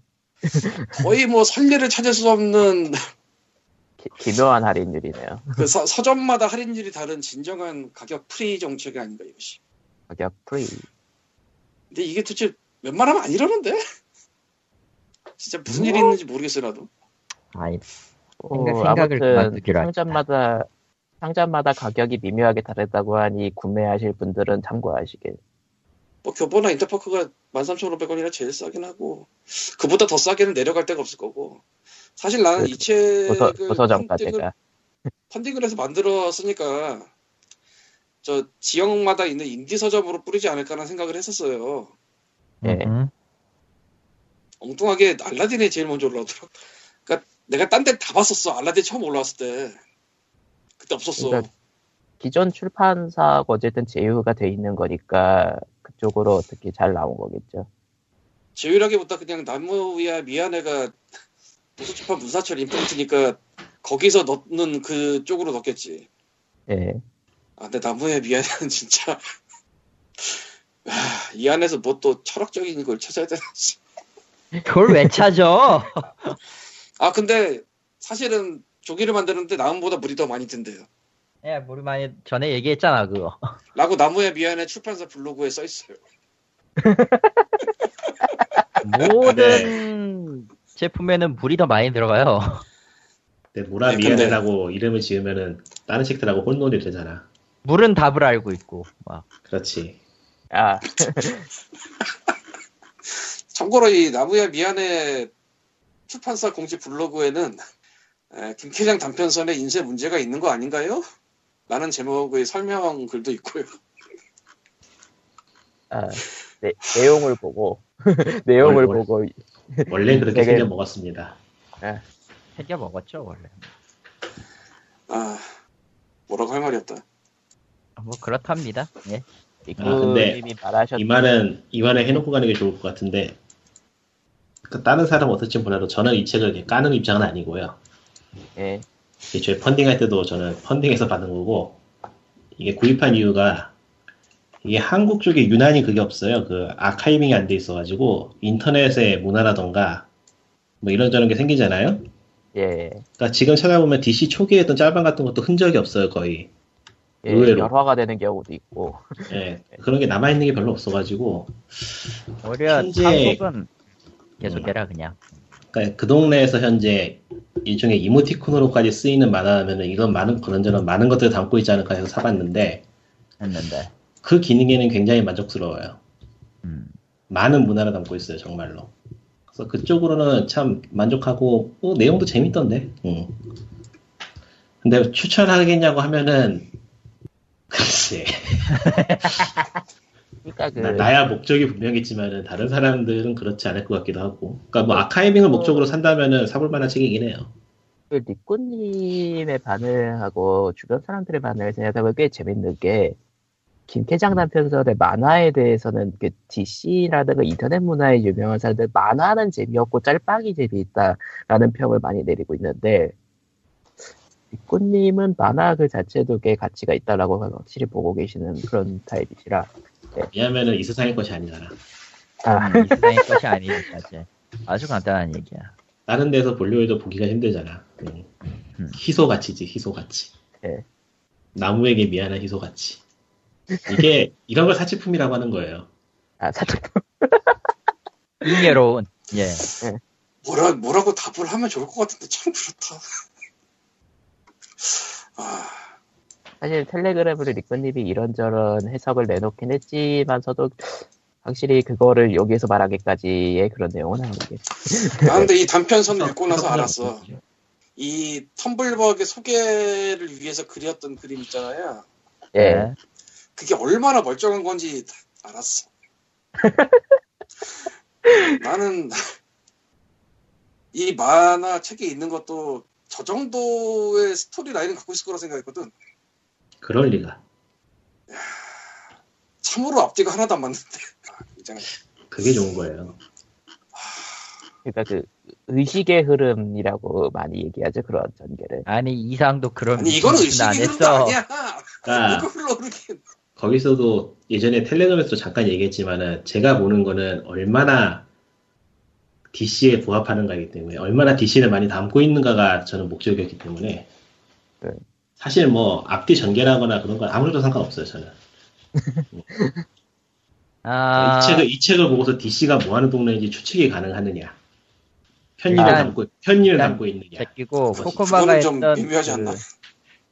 거의 뭐 선례를 찾을 수 없는 기, 기묘한 할인율이네요. 그 서, 서점마다 할인율이 다른 진정한 가격 free 정책이 아닌가 이것이. 가격 free. 근데 이게 도대체 웬만하면 안 이러는데? 진짜 무슨 일이 뭐? 있는지 모르겠어요 나도. 아이, 어, 아무튼. 상점마다 상점마다 가격이 미묘하게 다르다고 하니 구매하실 분들은 참고하시길. 뭐 교보나 인터파크가 13,500원이라 제일 싸긴 하고 그보다 더 싸게는 내려갈 데가 없을 거고 사실 나는 그 이 책을 도서 도서점가 펀딩을, 해서 만들었으니까 저 지역마다 있는 인디 서점으로 뿌리지 않을까라는 생각을 했었어요. 예. 음, 엉뚱하게 알라딘에 제일 먼저 올라오더라고. 그러니까 내가 딴 데 다 봤었어. 알라딘 처음 올라왔을 때. 그때 없었어. 그러니까 기존 출판사가 어쨌든 제휴가 돼 있는 거니까 그쪽으로 어떻게 잘 나온 거겠죠. 제휴라기보다 그냥 나무야 미안해가 도서출판 문사철 임프린트니까 거기서 넣는 그 쪽으로 넣겠지. 예. 아, 근데 나무야 미안해는 진짜 아, 이 안에서 뭐 또 철학적인 걸 찾아야 되는지. 그걸 왜 찾아? 아 근데 사실은 조기를 만드는데 나무보다 물이 더 많이 든대요. 예, 우리 많이 전에 얘기했잖아, 그거. 라고 나무야 미안해 출판사 블로그에 써 있어요. 모든 제품에는 물이 더 많이 들어가요. 근데 모라 네, 근데- 미안해라고 이름을 지으면은 다른 책들하고 혼돈이 되잖아. 물은 답을 알고 있고 막 그렇지. 아, 참고로 이 나무야 미안해 출판사 공식 블로그에는 에, 김캐장 단편선에 인쇄 문제가 있는 거 아닌가요? 라는 제목의 설명 글도 있고요. 아 네, 내용을 보고 내용을 뭘, 뭘. 보고 원래 그렇게 되게- 생겨 먹었습니다. 챙겨 먹었죠 원래. 아 뭐라고 할 말이 없다. 뭐 그렇답니다. 예. 아, 근데 이님이 말하셨 이 말은 이 말에 해놓고 가는 게 좋을 것 같은데 그 다른 사람 어떨지 몰라도 저는 이 책을 까는 입장은 아니고요. 예, 애초에 펀딩할 때도 저는 펀딩해서 받은 거고 이게 구입한 이유가 이게 한국 쪽에 유난히 그게 없어요. 그 아카이빙이 안 돼 있어가지고 인터넷의 문화라던가 뭐 이런저런 게 생기잖아요. 예, 그러니까 지금 찾아보면 DC 초기에 했던 짤방 같은 것도 흔적이 없어요 거의. 예, 의외로. 열화가 되는 경우도 있고 예, 그런 게 남아 있는 게 별로 없어가지고 오히려 현재- 한국은 계속해라 그냥. 그러니까 그 동네에서 현재 일종의 이모티콘으로까지 쓰이는 만화면은 이건 많은 그런저런 많은 것들을 담고 있지 않을까 해서 사봤는데 했는데. 그 기능에는 굉장히 만족스러워요. 음. 많은 문화를 담고 있어요, 정말로. 그래서 그쪽으로는 참 만족하고, 뭐, 내용도 재밌던데. 응. 근데 추천하겠냐고 하면은, 글쎄. 그러니까 그 나- 나야 목적이 분명했지만은, 다른 사람들은 그렇지 않을 것 같기도 하고. 그러니까 뭐, 아카이빙을 목적으로 산다면은 사볼 만한 책이긴 해요. 그 리꾸님의 반응하고 주변 사람들의 반응을 생각해보면 꽤 재밌는 게 김태장 단편선의 만화에 대해서는 그 DC라든가 인터넷 문화에 유명한 사람들 만화는 재미없고 짤방이 재미있다라는 평을 많이 내리고 있는데 리꾸님은 만화 그 자체도 꽤 가치가 있다라고 확실히 보고 계시는 그런 타입이시라 왜냐면은 이 세상의 것이 아니잖아. 아, 음, 이 세상의 것이 아니니까지. 아주 간단한 얘기야. 다른 데서 볼려 해도 보기가 힘들잖아. 응. 음. 희소가치지, 희소가치. 예. 나무에게 미안한 희소가치. 이게, 이런 걸 사치품이라고 하는 거예요. 아 사실 인예로운. 예. 뭐라 뭐라고 답을 하면 좋을 것 같은데 참 그렇다. 아 사실 텔레그램으로 리꾸님이 이런저런 해석을 내놓긴 했지만서도 확실히 그거를 여기에서 말하기까지의 그런 내용은 아니겠 나 근데 이 단편선 을 읽고 나서 알았어. 이 텀블벅의 소개를 위해서 그렸던 그림 있잖아요. 예. 네. 그게 얼마나 멀쩡한 건지 알았어. 나는 이 만화 책에 있는 것도 저 정도의 스토리 라인을 갖고 있을 거라 생각했거든. 그럴 리가. 참으로 앞뒤가 하나도 안 맞는데. 아, 굉장히 그게 좋은 거예요. 그러니까 그 의식의 흐름이라고 많이 얘기하죠 그런 전개를. 아니 이상도 그런 아니 안 의식이 흐름도 했어. 아니야. 그러니까 흘러오르긴. 거기서도 예전에 텔레그램에서 잠깐 얘기했지만은 제가 보는 거는 얼마나 DC에 부합하는가이기 때문에 얼마나 DC를 많이 담고 있는가가 저는 목적이었기 때문에 네. 사실 뭐 앞뒤 전개라거나 그런 건 아무래도 상관없어요 저는 아, 이 책을 이 책을 보고서 DC가 뭐 하는 동네인지 추측이 가능하느냐 편리를 일단- 담고 일단 담고 있느냐 제끼고 그것이- 코코마가 했던 미묘하지 않나? 그,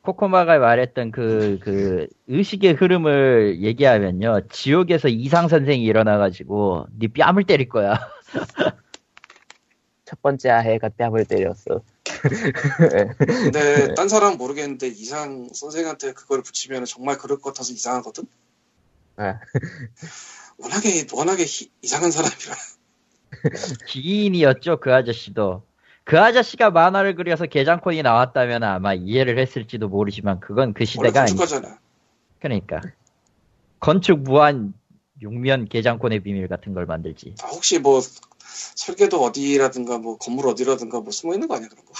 코코마가 말했던 그, 그, 의식의 흐름을 얘기하면요. 지옥에서 이상 선생이 일어나 가지고, 네 뺨을 때릴 거야. 첫 번째 아해가 뺨을 때렸어. 근데 딴 사람은 모르겠는데 이상 선생한테 그걸 붙이면 정말 그럴 것 같아서 이상하거든. 아. 워낙에 워낙에 희- 이상한 사람이라. 기인이었죠, 그 아저씨도. 그 아저씨가 만화를 그려서 개장콘이 나왔다면 아마 이해를 했을지도 모르지만, 그건 그 시대가 아니 건축가잖아. 그러니까. 건축 무한 용면 개장콘의 비밀 같은 걸 만들지. 아, 혹시 뭐 설계도 어디라든가 뭐 건물 어디라든가 뭐 숨어 있는 거 아니야 그런 거?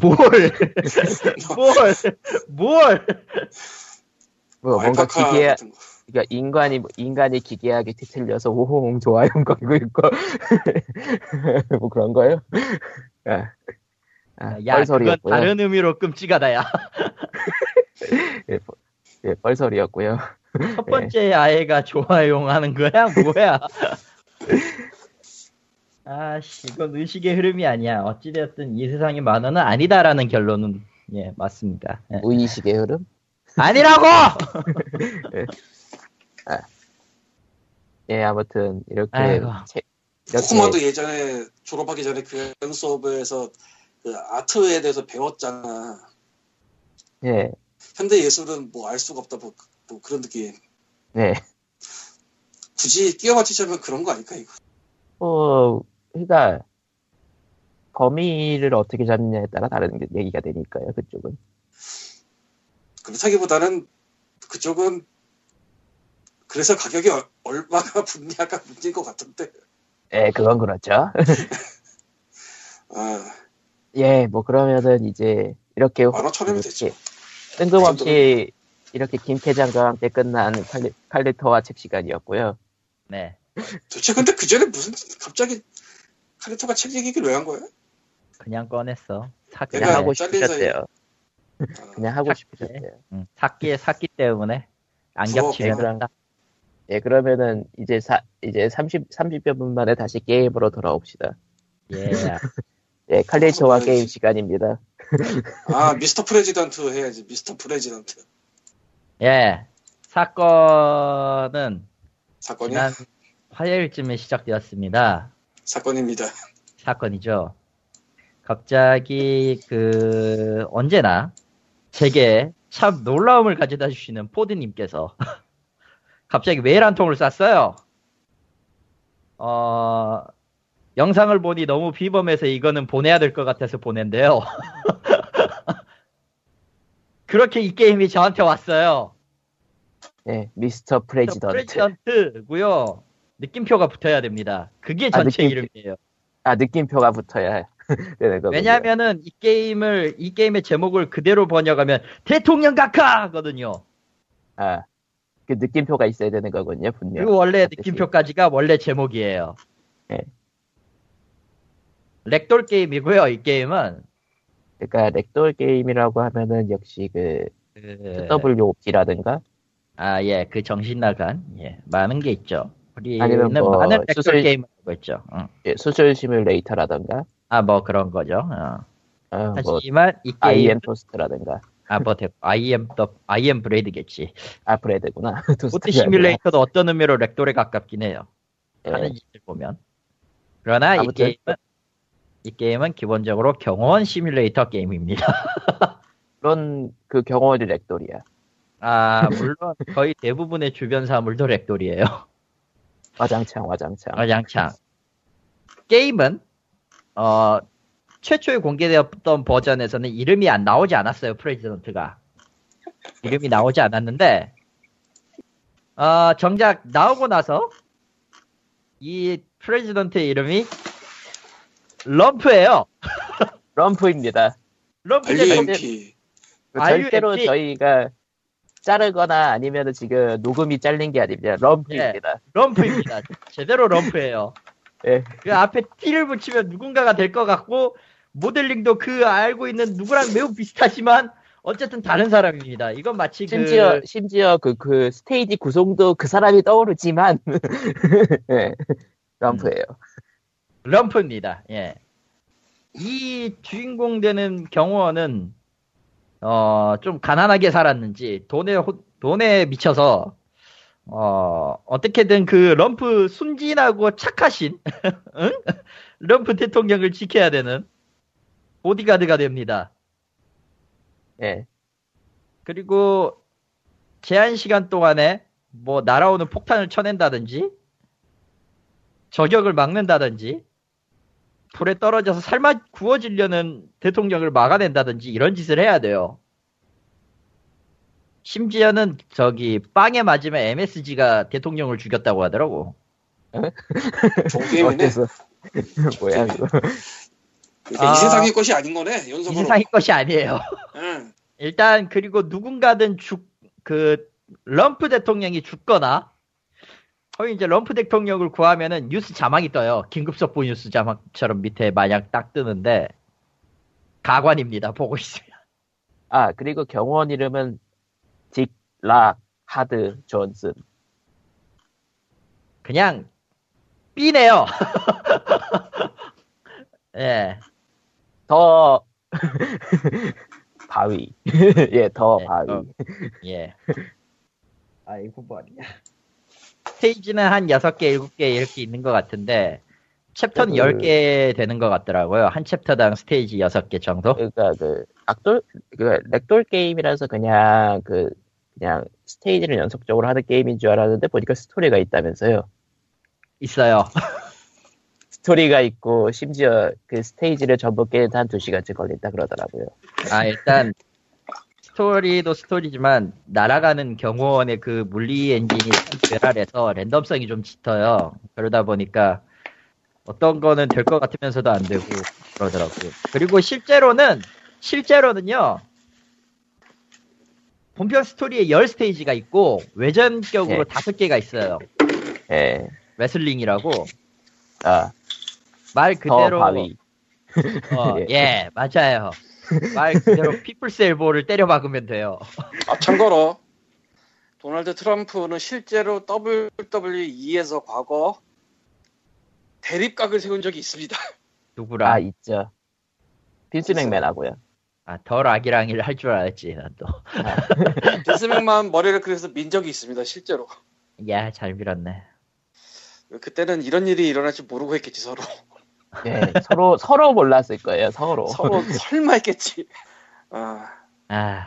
뭘! 뭘! 뭘! 뭐 뭔가 기계. 그러니까 인간이 인간이 기계하게 뒤틀려서 오호홍 좋아요 걸고 있고 뭐 그런 거요. 아, 아, 야, 그건 뻘소리였고요. 다른 의미로 끔찍하다, 야. 예, 뻘- 예, 뻘소리였고요. 첫 번째 아이가 좋아요 하는 거야? 뭐야? 아씨, 이건 의식의 흐름이 아니야. 어찌되었든 이 세상의 만화는 아니다라는 결론은, 예, 맞습니다. 예. 무의식의 흐름? 아니라고! 예, 아무튼 이렇게 이렇게 코코마도 예전에 졸업하기 전에 교양 수업에서 그 아트에 대해서 배웠잖아. 예, 현대 예술은 뭐 알 수가 없다, 뭐, 뭐 그런 느낌. 네. 굳이 끼워 맞추자면 그런 거 아닐까, 이거. 어, 그러니까 범위를 어떻게 잡느냐에 따라 다른 게- 얘기가 되니까요. 그쪽은. 그렇다기보다는 그쪽은 그래서 가격이 얼- 얼마나 붙냐가 문제인 것 같은데. 예, 그건 그렇죠. 아, 예, 뭐 그러면은 이제 이렇게 만 오천 원이면 되죠. 이렇게 뜬금없이 이렇게 김캐장과 함께 끝난 칼리, 칼리토와 책 시간이었고요. 네. 도대체 근데 그 전에 무슨 갑자기 카리토가 책 얘기를 왜 한 거야? 그냥 꺼냈어. 사, 그냥 하고 싶으셨대요. 아, 그냥 하고 삭제. 싶으셨대요. 응. 샀기에 샀기 때문에 안 겹치면 부러워. 한다. 예, 그러면은 이제 사, 이제 30, 30여 분 만에 다시 게임으로 돌아옵시다. 예. 예, 칼리토와 무슨 게임? 시간입니다. 아, Mr. President 해야지. Mr. President. 예. 사건은 사건이야? 지난 화요일쯤에 시작되었습니다. 사건입니다. 사건이죠. 갑자기 그 언제나 제게 참 놀라움을 가져다 주시는 포드님께서 갑자기 메일 한 통을 쐈어요. 어 영상을 보니 너무 비범해서 이거는 보내야 될 것 같아서 보낸대요. 그렇게 이 게임이 저한테 왔어요. 예, Mr. President. President고요. 느낌표가 붙어야 됩니다. 그게 아, 전체 느낌표. 이름이에요. 아, 느낌표가 붙어야 되는 거군요. 왜냐면은 이 게임을 이 게임의 제목을 그대로 번역하면 대통령 각하거든요. 아, 그 느낌표가 있어야 되는 거군요, 분명. 그리고 원래 반드시. 느낌표까지가 원래 제목이에요. 네. ragdoll 게임이고요. 이 게임은 그러니까 ragdoll 게임이라고 하면은 역시 그 그... WOP라든가 아, 예, 그 정신 나간, 예, 많은 게 있죠. 우리는 뭐 많은 수술- 게임을 하고 있죠. 응. 예, 수술 시뮬레이터라든가 아, 뭐 그런 거죠. 어. 어, 뭐 하지만 이 게임, IM 토스트라든가 아, 뭐, 됐고, IM, 더, IM 브레이드겠지. 아 브레드구나. 토스트가 아니라. 시뮬레이터도 어떤 의미로 렉돌에 가깝긴 해요. 예, 하는 짓을 보면. 그러나 이. 게임은 이 게임은 기본적으로 경호원 시뮬레이터 게임입니다. 물론 그 경호원이 ragdoll이야. 아 물론 거의 대부분의 주변 사물도 ragdoll이에요. 와장창 와장창. 아, 양창. 게임은 어 최초에 공개되었던 버전에서는 이름이 안 나오지 않았어요. President가 이름이 나오지 않았는데 어, 정작 나오고 나서 이 President의 이름이 럼프예요. 럼프입니다. 럼프 아유, 절대로. 저희가 자르거나 아니면 지금 녹음이 잘린 게 아닙니다. 럼프입니다. 럼프입니다. 제대로 럼프예요. 예. 그 앞에 T를 붙이면 누군가가 될 것 같고 모델링도 그 알고 있는 누구랑 매우 비슷하지만 어쨌든 다른 사람입니다. 이건 마치 심지어 그 심지어 그 그 스테이지 구성도 그 사람이 떠오르지만 예. 럼프예요. 럼프입니다. 예. 이 주인공 되는 경호원은 어, 좀 가난하게 살았는지 돈에 호- 돈에 미쳐서 어, 어떻게든 그 럼프 순진하고 착하신 응? 럼프 대통령을 지켜야 되는 보디가드가 됩니다. 예. 그리고 제한 시간 동안에 뭐 날아오는 폭탄을 쳐낸다든지 저격을 막는다든지 불에 떨어져서 삶아 구워지려는 대통령을 막아낸다든지 이런 짓을 해야 돼요. 심지어는 저기 빵에 맞으면 MSG가 대통령을 죽였다고 하더라고. 좋은 게임이네. 어때서 뭐야 그거. 그러니까 아. 이 세상의 것이 아닌 거네. 이 연속으로. 세상의 것이 아니에요. 응. 일단 그리고 누군가든 죽 그 럼프 대통령이 죽거나 거의 이제 럼프 대통령을 구하면은 뉴스 자막이 떠요. 긴급 속보 뉴스 자막처럼 밑에 만약 딱 뜨는데 가관입니다. 보고 있으면. 아 그리고 경호원 이름은 딕, 락, 하드, 존슨. 그냥 B네요. 예. 더 바위. 예, 더 네, 바위. 어. 예. 아이고 뭐냐. 스테이지는 한 6개, 7개 이렇게 있는 것 같은데 챕터는 그- 10개 되는 것 같더라고요. 한 챕터당 스테이지 6개 정도? 그러니까 그 악돌 그 ragdoll 게임이라서 그냥 그 그냥 스테이지를 연속적으로 하는 게임인 줄 알았는데 보니까 스토리가 있다면서요. 있어요. 스토리가 있고 심지어 그 스테이지를 전부 깨는데 한 2시간쯤 걸린다 그러더라고요. 아, 일단 스토리도 스토리지만 날아가는 경호원의 그 물리 엔진이 참 괴랄해서 랜덤성이 좀 짙어요. 그러다 보니까 어떤 거는 될 것 같으면서도 안 되고 그러더라고요. 그리고 실제로는 실제로는요. 본편 스토리에 10스테이지가 있고 외전격으로 네. 5개가 있어요. 예. 레슬링이라고 아, 말더 그대로 바위. 어, 예. 예, 맞아요. 말 그대로 피플스 엘보를 때려 박으면 돼요. 아, 참고로 도널드 트럼프는 실제로 WWE에서 과거 대립각을 세운 적이 있습니다. 누구랑? 아, 있죠. 빈스. 맥맨하고요. 아, 덜 아기랑이를 할줄 알았지, 난 또. 빈스 맥만 머리를 그래서 민 적이 있습니다. 실제로. 야, 잘 밀었네. 그때는 이런 일이 일어날 줄 모르고 했겠지 서로. 예, 서로 서로 몰랐을 거예요. 서로. 서로 설마 했겠지. 아, 아,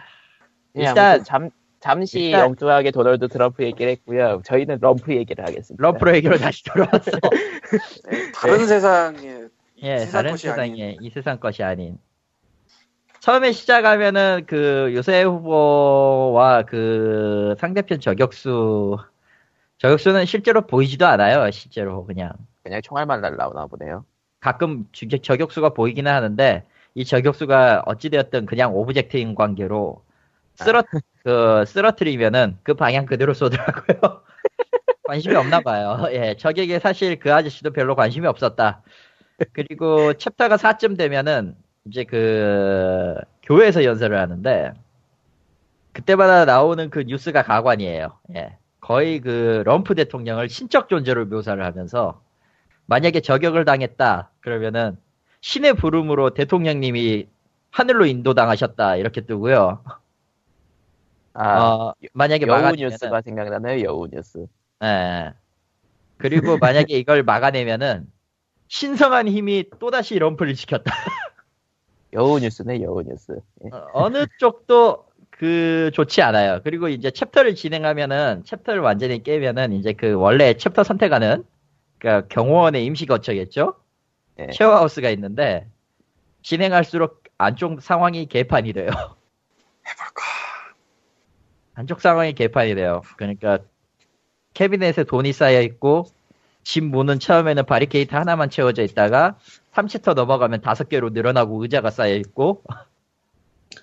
예, 일단- 잠 잠시 일단- 엉뚱하게 도널드 트럼프 얘기를 했고요. 저희는 럼프 얘기를 하겠습니다. 럼프로 얘기로 다시 돌아왔어. 네, 다른 세상에 예, 세상 다른 것이 세상에 아닌. 이 세상 것이 아닌. 처음에 시작하면은 그 요새 후보와 그 상대편 저격수 저격수는 실제로 보이지도 않아요. 실제로 그냥 그냥 총알만 날라오나 보네요. 가끔 주- 저격수가 보이기는 하는데 이 저격수가 어찌되었든 그냥 object인 관계로 쓰러 그 쓰러트리면은 그 방향 그대로 쏘더라고요. 관심이 없나 봐요. 예, 적에게 사실 그 아저씨도 별로 관심이 없었다. 그리고 챕터가 4쯤 되면은 이제 그 교회에서 연설을 하는데 그때마다 나오는 그 뉴스가 가관이에요. 예. 거의 그 럼프 대통령을 신적 존재로 묘사를 하면서 만약에 저격을 당했다 그러면은 신의 부름으로 대통령님이 하늘로 인도당하셨다 이렇게 뜨고요. 아, 어, 만약에 여우 막아내면은- 뉴스가 생각나네요. 여우 뉴스. 예. 그리고 만약에 이걸 막아내면은 신성한 힘이 또다시 럼프를 지켰다. 여우 뉴스네 여우 뉴스. 예. 어, 어느 쪽도 그 좋지 않아요. 그리고 이제 챕터를 진행하면은 챕터를 완전히 깨면은 이제 그 원래 챕터 선택하는 그러니까 경호원의 임시 거처겠죠. 예. 쉐어하우스가 있는데 진행할수록 안쪽 상황이 개판이 돼요. 해볼까. 안쪽 상황이 개판이 돼요. 그러니까 캐비넷에 돈이 쌓여 있고 집 문은 처음에는 바리케이트 하나만 채워져 있다가 3챕터 넘어가면 다섯 개로 늘어나고 의자가 쌓여 있고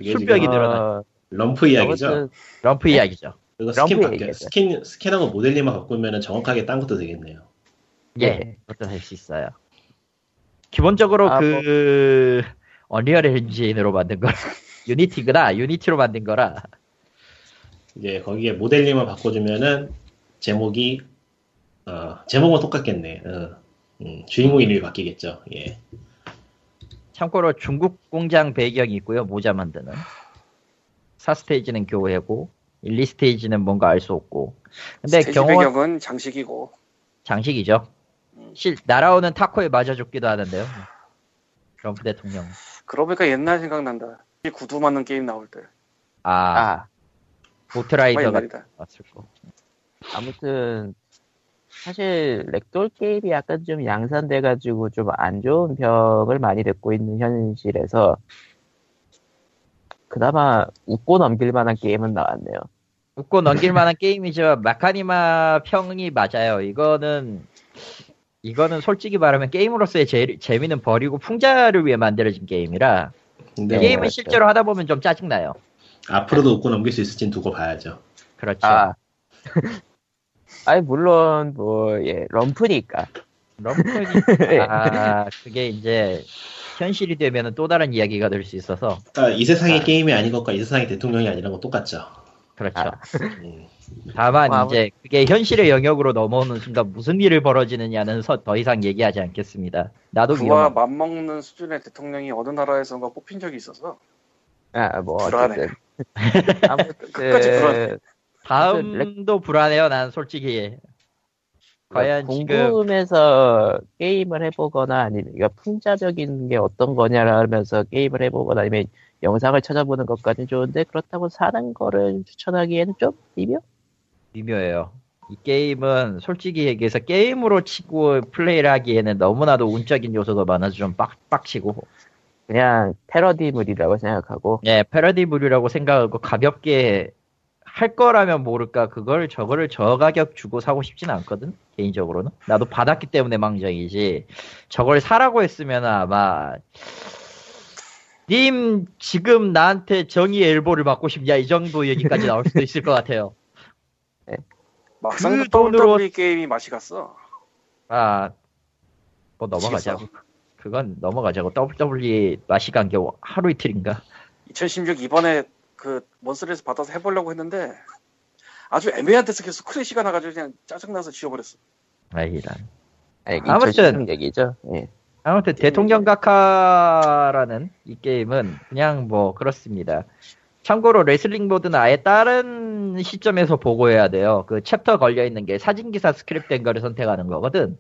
술병이 늘어나. 어, 럼프 이야기죠. 럼프 이야기죠. 그거 스킨 바뀌어. 스킨 스킨하고 모델링만 바꾸면 정확하게 딴 것도 되겠네요. 예, 네. 그것도 할 수 있어요. 기본적으로 아, 그 Unreal 엔진으로 만든 거라 Unity구나 Unity로 만든 거라 이제 거기에 모델링만 바꿔주면은 제목이 어, 제목은 똑같겠네. 어, 음, 주인공 이름이 바뀌겠죠. 예. 참고로 중국 공장 배경이 있고요 모자 만드는 4스테이지는 교회고 1, 2스테이지는 뭔가 알 수 없고 근데 스테이지 경호원 배경은 장식이고 장식이죠 실 날아오는 타코에 맞아 죽기도 하는데요 트럼프 대통령 그러고 보니까 옛날 생각난다. 이 구두 맞는 게임 나올 때. 아, 아 옛날이다. 왔을 거 아무튼 사실 렉돌 게임이 약간 좀 양산돼가지고 좀 안 좋은 평을 많이 듣고 있는 현실에서 그나마 웃고 넘길 만한 게임은 나왔네요. 웃고 넘길 만한 게임이죠. 마카니마 평이 맞아요. 이거는 이거는 솔직히 말하면 게임으로서의 제, 재미는 버리고 풍자를 위해 만들어진 게임이라 네. 게임을 맞죠. 실제로 하다 보면 좀 짜증나요. 앞으로도 웃고 넘길 수 있을지는 두고 봐야죠. 그렇죠. 아, 아니 물론 뭐예 럼프니까 럼프니 아 그게 이제 현실이 되면은 또 다른 이야기가 될 수 있어서 그러니까 이 세상의 게임이 아닌 것과 이 세상의 대통령이 아니란 건 똑같죠. 그렇죠. 아. 음. 다만 뭐, 이제 그게 현실의 영역으로 넘어오는 순간 무슨 일을 벌어지느냐는 서- 더 이상 얘기하지 않겠습니다. 나도 그와 위험한 맞먹는 수준의 대통령이 어느 나라에선가 뽑힌 적이 있어서 아, 뭐 불안해. 아무튼 끝까지 불안해. 다음도 불안해요. 난 솔직히 과연 지금 궁금해서 게임을 해보거나 아니면 이거 풍자적인 게 어떤 거냐라면서 게임을 해보거나 아니면 영상을 찾아보는 것까지는 좋은데 그렇다고 사는 거를 추천하기에는 좀 미묘? 미묘해요. 이 게임은 솔직히 얘기해서 게임으로 치고 플레이를 하기에는 너무나도 운적인 요소가 많아서 좀 빡, 빡치고. 그냥 패러디물이라고 생각하고. 예, 패러디물이라고 생각하고 가볍게 할 거라면 모를까 그걸 저거를 저 가격 주고 사고 싶진 않거든 개인적으로는. 나도 받았기 때문에 망정이지. 저걸 사라고 했으면 아마 님 지금 나한테 정의의 엘보를 받고 싶냐 이 정도 얘기까지 나올 수도 있을 것 같아요 막상 그그 돈으로- WWE 게임이 맛이 갔어. 아 뭐 넘어가자고 그건 넘어가자고 WWE 맛이 간 게 하루 이틀인가 2016 이번에 그 Monthly에서 받아서 해보려고 했는데 아주 애매한 데서 계속 crash가 나가지고 그냥 짜증나서 지워버렸어. 아이란 아니, 아무튼. 2016 얘기죠. 예. 아무튼 대통령 각하라는 이 게임은 그냥 뭐 그렇습니다. 참고로 레슬링 모드는 아예 다른 시점에서 보고해야 돼요. 그 챕터 걸려 있는 게 사진 기사 script된 거를 선택하는 거거든.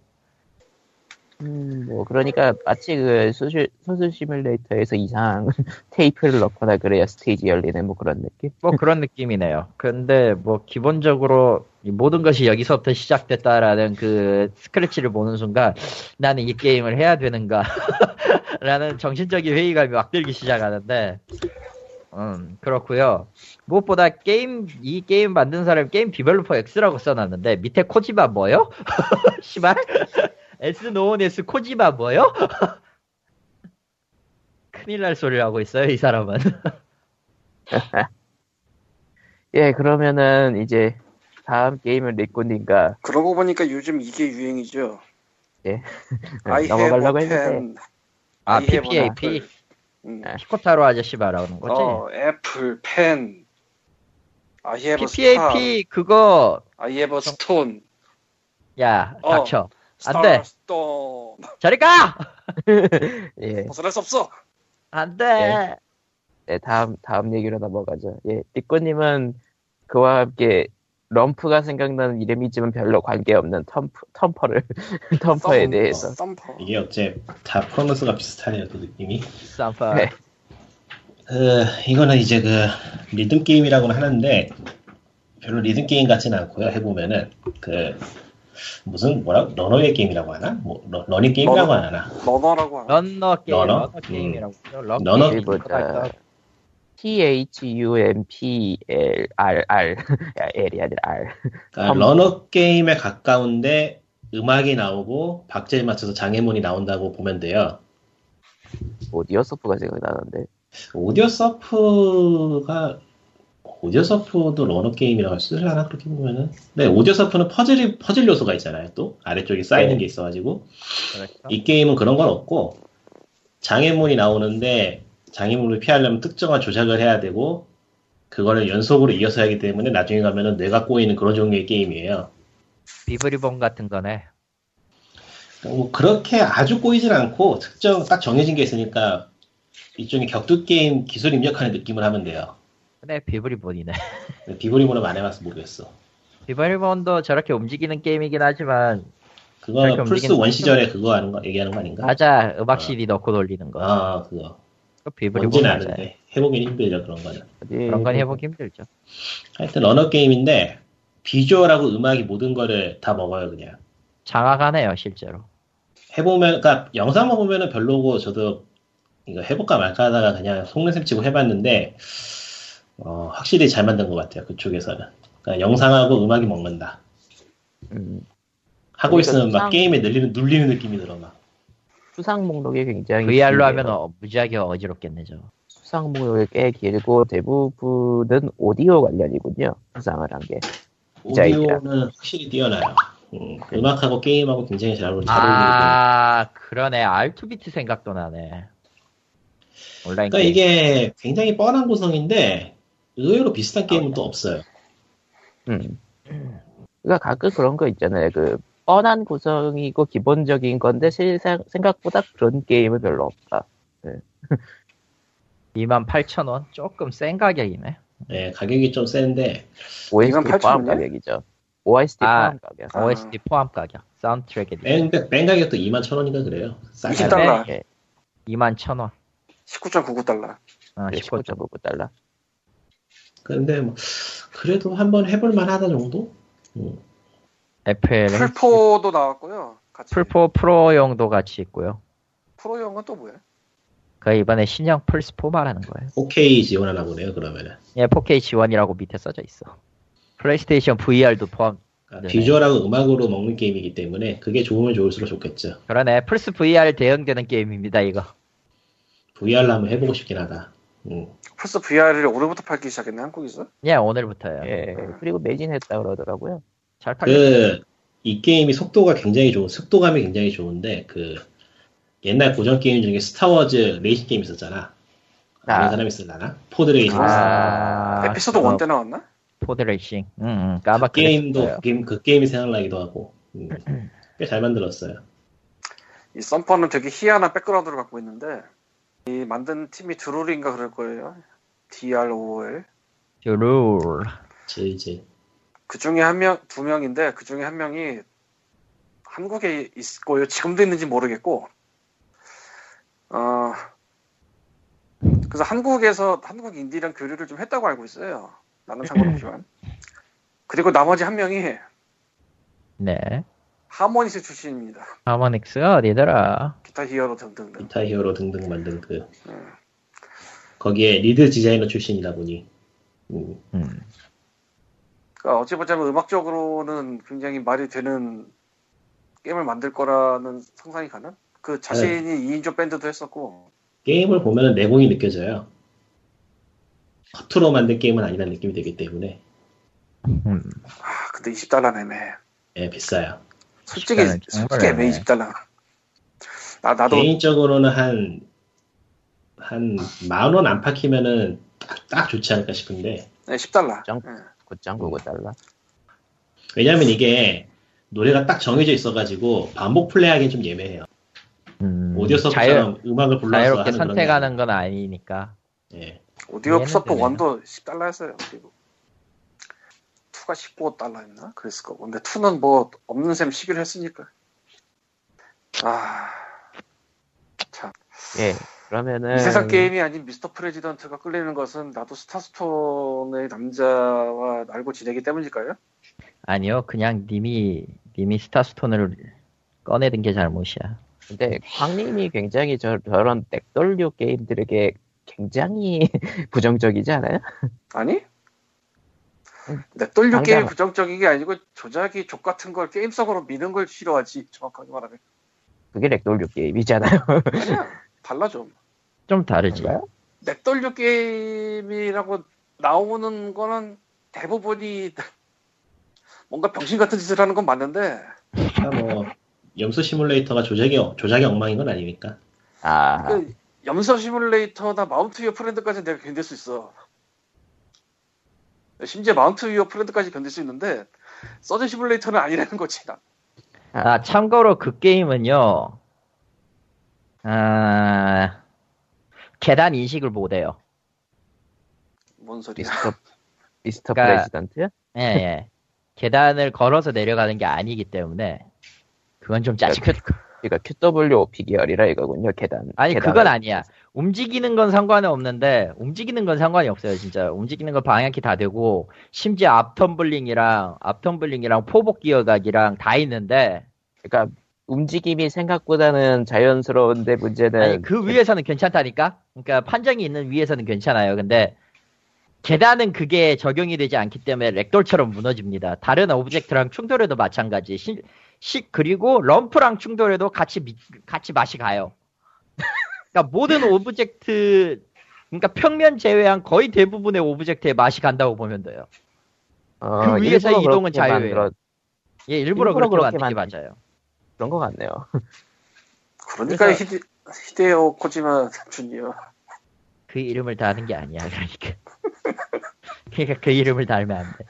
음, 뭐 그러니까 마치 그 소수, 소수 시뮬레이터에서 이상 테이프를 넣거나 그래야 스테이지 열리는 뭐 그런 느낌? 뭐 그런 느낌이네요. 근데 뭐 기본적으로 이 모든 것이 여기서부터 시작됐다라는 그 scratch를 보는 순간 나는 이 게임을 해야 되는가 라는 정신적인 회의감이 막 들기 시작하는데 음 그렇고요 무엇보다 게임 이 게임 만든 사람 게임 developer X라고 써놨는데 밑에 코지마 뭐요? 시발 as known as 코지마 뭐요? 큰일 날 소리를 하고 있어요 이 사람은 예, 그러면은 이제 다음 게임은 리꾸님과 그러고 보니까 요즘 이게 유행이죠. 예. 넘어가려고 a 했는데. 아 PPAP. 음. 피코타로 아저씨 말하는 거지? 어, 애플, 펜. I have a star. PPAP 그거 I have a stone. 야 어. 닥쳐 안 돼. stone. 저리 가! 예, 벗어날 수 없어. 안 돼 예. 네, 다음 다음 얘기로 넘어가죠. 예, 리꾸님은 그와 함께 럼프가 생각나는 이름이지만 별로 관계없는 텀프, 텀퍼를 텀퍼에 썸- 대해서 Thumper. 이게 어째 다 pronounce가 비슷하네요, 그 느낌이. Thumper 네. 그, 이거는 이제 그, 리듬 게임이라고는 하는데, 별로 리듬 게임 같지는 않고요, 해보면은. 그, 무슨, 뭐라, runaway 게임이라고 하나? 뭐, 러, 러닝 게임이라고 runner. 하나? runner라고 하나? runner 게임 runner? runner 게임이라고. 러 runner 게임. 보자. T H U M P L R R 야, L이 아니라 R. 그러니까 음. runner 게임에 가까운데, 음악이 나오고, 박자에 맞춰서 장애물이 나온다고 보면 돼요. Audiosurf가 생각나는데. Audiosurf가, Audiosurf도 runner 게임이라고 쓰려나, 그렇게 보면은? 네, Audiosurf는 퍼즐이, 퍼즐 요소가 있잖아요, 또. 아래쪽에 쌓이는 네. 게 있어가지고. 그렇죠. 이 게임은 그런 건 없고 장애물이 나오는데 장애물을 피하려면 특정한 조작을 해야 되고 그거를 연속으로 이어서 하기 때문에 나중에 가면은 뇌가 꼬이는 그런 종류의 게임이에요. 비브리본 같은 거네. 뭐 그렇게 아주 꼬이진 않고 특정 딱 정해진 게 있으니까 일종의 격투 게임 기술 입력하는 느낌을 하면 돼요. 그래 비브리본이네. 비브리모는 안 해봐서 모르겠어. 비브리본도 저렇게 움직이는 게임이긴 하지만 그거 플스 원 시절에 그거 하는 거 얘기하는 거 아닌가? 맞아 음악 CD 넣고 돌리는 거. 아 그거 뭔지는 맞아요. 아는데 해보긴 힘들죠 그런 거는. 어디 그런 건 해보기 힘들죠. 하여튼 러너 게임인데 비주얼하고 음악이 모든 거를 다 먹어요 그냥. 장악하네요 실제로. 해보면, 그러니까 영상만 보면은 별로고 저도 이거 해볼까 말까 하다가 그냥 속내샘 치고 해봤는데 어, 확실히 잘 만든 것 같아요 그쪽에서는. 그러니까 영상하고 음악이 먹는다. 음, 하고 있으면 막 게임에 눌리는 눌리는 느낌이 들어 막. 수상 목록이 굉장히 VR로. 하면 어, 무지하게 어지럽겠네 저. 수상 목록이 꽤 길고 대부분은 오디오 관련이군요. 수상을 한 게. 디자인이라. 오디오는 확실히 뛰어나요. 음, 음악하고 게임하고 굉장히 잘 어울리는 아 그러네 R2비트 생각도 나네. 온라인 그러니까 게임. 이게 굉장히 뻔한 구성인데 의외로 비슷한 게임은 또 없어요. 음. 그러니까 가끔 그런 거 있잖아요. 그 뻔한 구성이고 기본적인 건데 실상 생각보다 그런 게임은 별로 없다. 28,000원? 조금 센 가격이네. 네, 가격이 좀 센데 OST 8,000 포함? 가격이죠. OST 아, 포함 가격. 아. OST 포함 가격. 사운드트랙에 뺀, 뺀 가격도 2만 천 원인가 그래요. 싸게 20 하네. 달러. 예, 21,000원. 19.99달러. 어, 19. 19.99달러. 근데 뭐 그래도 한번 해볼 만하다 정도? 음. FL 플포도 나왔고요. 같이. 플포 프로용도 같이 있고요. 프로용은 또 뭐야? 그 이번에 신형 플스4 말하는 거예요. 4K 지원하나 보네요. 그러면은 예, 4K 지원이라고 밑에 써져 있어. 플레이스테이션 VR도 포함. 그러니까 네. 비주얼하고 음악으로 먹는 게임이기 때문에 그게 좋으면 좋을수록 좋겠죠. 그러네. 플스 VR 대응되는 게임입니다, 이거. VR로 한번 해보고 싶긴 하다. 음. 플스 VR을 올해부터 팔기 시작했네 한국에서. 예, 오늘부터요. 예, 그리고 매진했다 그러더라고요. 잘 팔려. 그, 이 게임이 속도가 굉장히 좋은, 속도감이 굉장히 좋은데, 그, 옛날 고전 게임 중에 스타워즈 레이싱 게임 있었잖아. 아. 사람 있을라나? Pod Racing. 아, 에피소드 그거 1때 나왔나? Pod Racing. 응, 응. 까맣 그 게임도. 게임, 그 게임이 생각나기도 하고. 음. 꽤잘 만들었어요. 이 썬퍼는 되게 희한한 백그라운드를 갖고 있는데 이 만든 팀이 드롤인가 그럴 거예요. DROL. 룰. 질질. 그 중에 한 명, 두 명인데 그 중에 한 명이 한국에 있고요. 지금도 있는지 모르겠고. 어. 그래서 한국에서 한국 인디랑 교류를 좀 했다고 알고 있어요. 나는 상관없지만. 그리고 나머지 한 명이 네. Harmonix 출신입니다. Harmonix가 어디더라? Guitar Hero 등등등. Guitar Hero 등등 만든 그, 음. 거기에 lead 디자이너 출신이다 보니. 음. 음. 그러니까 어찌 보자면 음악적으로는 굉장히 말이 되는 게임을 만들 거라는 상상이 가는? 그 자신이 2인조 밴드도 했었고 게임을 보면은 내공이 느껴져요. 허투로 만든 게임은 아니라는 느낌이 들기 때문에, 음. 아 근데 20달러 내매 예, 비싸요. 솔직히 20달러는 정말 솔직히 애매 애매해. 20달러 나, 나도 개인적으로는 한, 한, 만 원 안팎이면은 딱, 딱 좋지 않을까 싶은데, 네, 10달러 정- 예. 9.99달러. 왜냐면 이게 노래가 딱 정해져 있어가지고 반복 플레이하기엔 좀 예매해요. 음. 오디오 자유, 서브처럼 음악을 불러서 자유롭게 하는 선택하는 건 아니니까. 예. 오디오 되네요. 1도 10달러였어요 그리고 2가 15달러였나? 그랬을 거고 근데 2는 뭐 없는 셈 시기로 했으니까 아... 참 예, 그러면은 이 세상 게임이 아닌 미스터 프레지던트가 끌리는 것은 나도 스타스톤의 남자와 알고 지내기 때문일까요? 아니요, 그냥 님이, 님이 스타스톤을 꺼내든 게 잘못이야. 근데 광님이 굉장히 저, 저런 넥돌류 게임들에게 굉장히 부정적이지 않아요? 아니? 음. 넷돌류 당장- 게임이 부정적인 게 아니고 조작이 족 같은 걸 게임성으로 미는 걸 싫어하지 정확하게 말하면 그게 넥돌류 게임이잖아요. 아니야 달라 좀 좀 다르지. 넷돌류 게임이라고 나오는 거는 대부분이 뭔가 병신 같은 짓을 하는 건 맞는데 그러니까 뭐 염소 시뮬레이터가 조작이 조작이 엉망인 건 아니니까. 아, 그 염소 시뮬레이터나 Mount Your Friends까지 내가 견딜 수 있어. 심지어 Mount Your Friends까지 견딜 수 있는데 Surgeon 시뮬레이터는 아니라는 거지. 나. 아, 참고로 그 게임은요, 아, 계단 인식을 못해요. 뭔 소리야? 미스터, 미스터 그러니까- President? 예, 예. 계단을 걸어서 내려가는 게 아니기 때문에, 그건 좀 짜증. 그러니까 QWOP 계열이라 이거군요, 계단. 아니, 계단을- 그건 아니야. 움직이는 건 상관은 없는데, 움직이는 건 상관이 없어요, 진짜. 움직이는 건 방향키 다 되고, 심지어 앞 텀블링이랑, 앞 텀블링이랑 포복 기어각이랑 다 있는데, 그러니까 움직임이 생각보다는 자연스러운데 문제는 아니, 그 위에서는 괜찮다니까? 그러니까 판정이 있는 위에서는 괜찮아요. 근데, 계단은 그게 적용이 되지 않기 때문에 ragdoll처럼 무너집니다. 다른 object랑 충돌해도 마찬가지. 시, 시- 그리고 럼프랑 충돌해도 같이, 미- 같이 맛이 가요. 그러니까 모든 object, 그러니까 평면 제외한 거의 대부분의 object에 맛이 간다고 보면 돼요. 어, 그 위에서 이동은 자유예요. 만들어- 예, 일부러, 일부러 그렇게 그렇게 만든- 맞아요. 그런 것 같네요. 그러니까 히데, 히데오 코지마 주니어. 그 이름을 다 하는 게 아니야, 그러니까. 그러니까 그 이름을 달면 안 돼.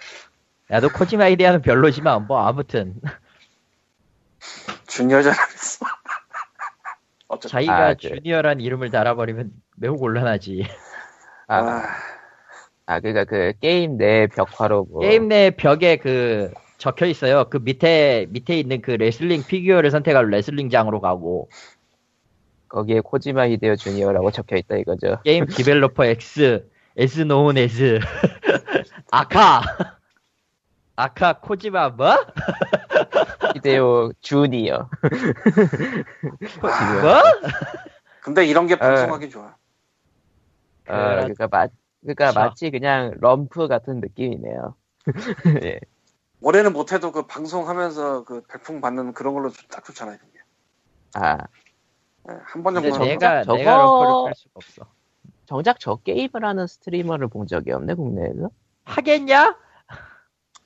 야도 코지마 이데아는 별로지만 뭐 아무튼 주니어잖아 그랬어. 어쨌든 자기가 아, 그- 주니어란 이름을 달아버리면 매우 곤란하지. 아, 아, 아, 그니까 그 게임 내 벽화로 뭐. 게임 내 벽에 그 적혀 있어요. 그 밑에 밑에 있는 그 레슬링 피규어를 선택하면 레슬링장으로 가고 거기에 코지마 히데오 주니어라고 적혀 있다 이거죠. 게임 Developer X as known as a.k.a. a.k.a. 코지마 뭐? 히데오 주니어. 뭐? 근데 이런 게 아. 방송하기 좋아. 아, 그니까 마, 그니까 그쵸. 마치 그냥 럼프 같은 느낌이네요. 예. 오래는 못해도 그 방송하면서 그 별풍 받는 그런 걸로 딱 좋잖아요. 이게. 아, 예, 한번 정도 내가 저거- 내가 팔 수가 없어. 정작 저 게임을 하는 스트리머를 본 적이 없네, 국내에서. 하겠냐?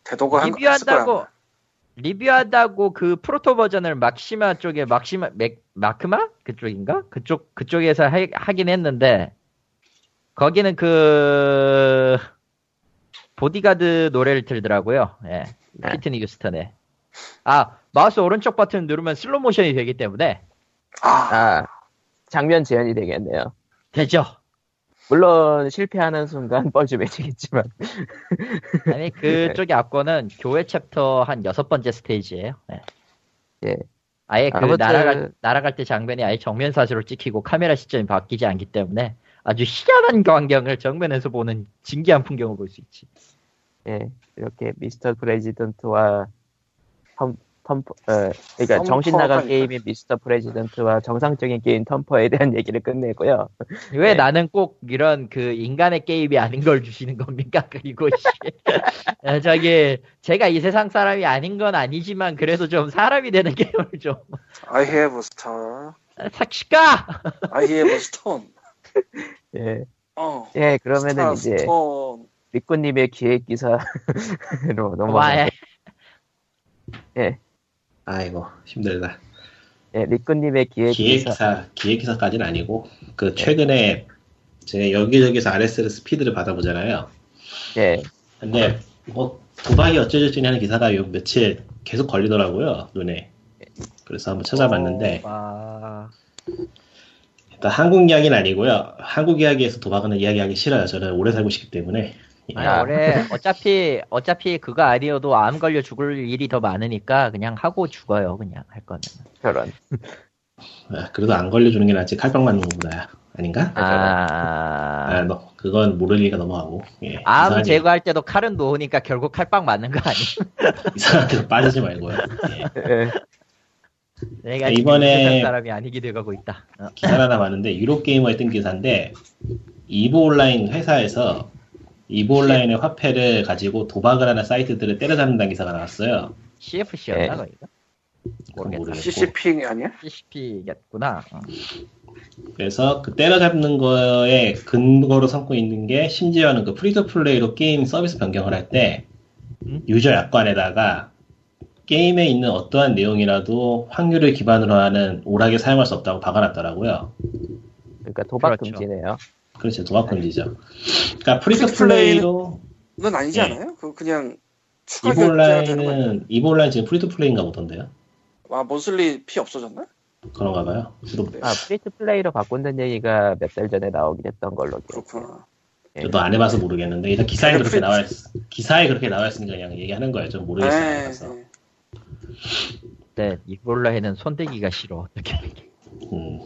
대도가 한 리뷰한다고 리뷰한다고 그 프로토 버전을 막시마 쪽에 막시마 맥, 마크마 그쪽인가 그쪽 그쪽에서 하, 하긴 했는데 거기는 그 보디가드 노래를 틀더라고요. 예. 네. 휘트니 휴스턴의. 아 마우스 오른쪽 버튼 누르면 슬로 모션이 되기 때문에 아, 아, 장면 제한이 되겠네요. 되죠. 물론 실패하는 순간 뻘쭘해지겠지만. 아니 그쪽의 압권은 교회 챕터 한 여섯 번째 스테이지예요. 예. 예. 아예 그 아무튼- 날아갈 날아갈 때 장면이 아예 정면 샷으로 찍히고 카메라 시점이 바뀌지 않기 때문에 아주 희한한 광경을 정면에서 보는 진기한 풍경을 볼 수 있지. 예, 이렇게 미스터 프레지던트와 텀, 텀퍼, 어, 그러니까 정신 나간. 게임인 미스터 프레지던트와 정상적인 게임 텀퍼에 대한 얘기를 끝내고요. 왜 네. 나는 꼭 이런 그 인간의 게임이 아닌 걸 주시는 겁니까? 그리고 씨. 어, 저기 제가 이 세상 사람이 아닌 건 아니지만 그래도 좀 사람이 되는 게임을 좀 I have a star. 삭시까 I have a stone. 예, 어. 예, 그러면은 스타, 이제. 리꾸님의 기획 기사로 넘어가. 와해 예, 아이고 힘들다. 예, 리꾸님의 기획 기사. 기획사 기획사까지는 아니고 그 최근에 제가 여기저기서 RSS 스피드를 받아보잖아요. 예, 근데 뭐 도박이 어쩌저쩌니 하는 기사가 요 며칠 계속 걸리더라고요 눈에. 그래서 한번 찾아봤는데 아, 일단 한국 이야기는 아니고요. 한국 이야기에서 도박은 이야기 하기 싫어요. 저는 오래 살고 싶기 때문에. 예. 아. 올해 어차피 어차피 그거 아니어도 암 걸려 죽을 일이 더 많으니까 그냥 하고 죽어요 그냥 할 거는. 저런. 아, 그래도 안 걸려주는 게 낫지 칼빵 맞는 것보다 아닌가? 아, 아, 너, 그건 모를 리가 넘어가고. 예. 암 이상하게- 제거할 때도 칼은 놓으니까 결국 칼빵 맞는 거 아니야? 이상한 데로 빠지지 말고요. 예. 예, 내가 이번에- 이번에 사람이 아니게 돼가고 있다. 어. 기사 하나 봤는데 유로 게이머에 뜬 기사인데 이브 온라인 회사에서 이브 온라인의 화폐를 가지고 도박을 하는 사이트들을 때려잡는다는 기사가 나왔어요. CFC였나 예. 거기가? 모르겠다. CCP 아니야? CCP겠구나. 어. 그래서 그 때려잡는 거에 근거로 삼고 있는 게 심지어는 그 free to play로 게임 서비스 변경을 할때 음? 유저 약관에다가 게임에 있는 어떠한 내용이라도 확률을 기반으로 하는 오락에 사용할 수 없다고 박아놨더라고요. 그러니까 도박 그렇죠. 금지네요. 그렇죠. 도박 금지죠. 그러니까 free to play로 는 아니지 예. 않아요? 그 그냥 추가 이브 온라인 지금 free to play인가 보던데요. 아 monthly fee 없어졌나? 그런가 봐요. 저도, 네. 아, free to play로 바꾼다는 얘기가 몇 달 전에 나오긴 했던 걸로. 기억. 그렇구나. 예. 저도 안 해봐서 모르겠는데 일단 기사에 그렇게 free- 나와 있, 기사에 그렇게 나와 있으니까 그냥 얘기하는 거예요. 좀 모르겠어요. 안 네. 네. 네, 이브 온라인에는 손대기가 싫어. 어떻게. 음.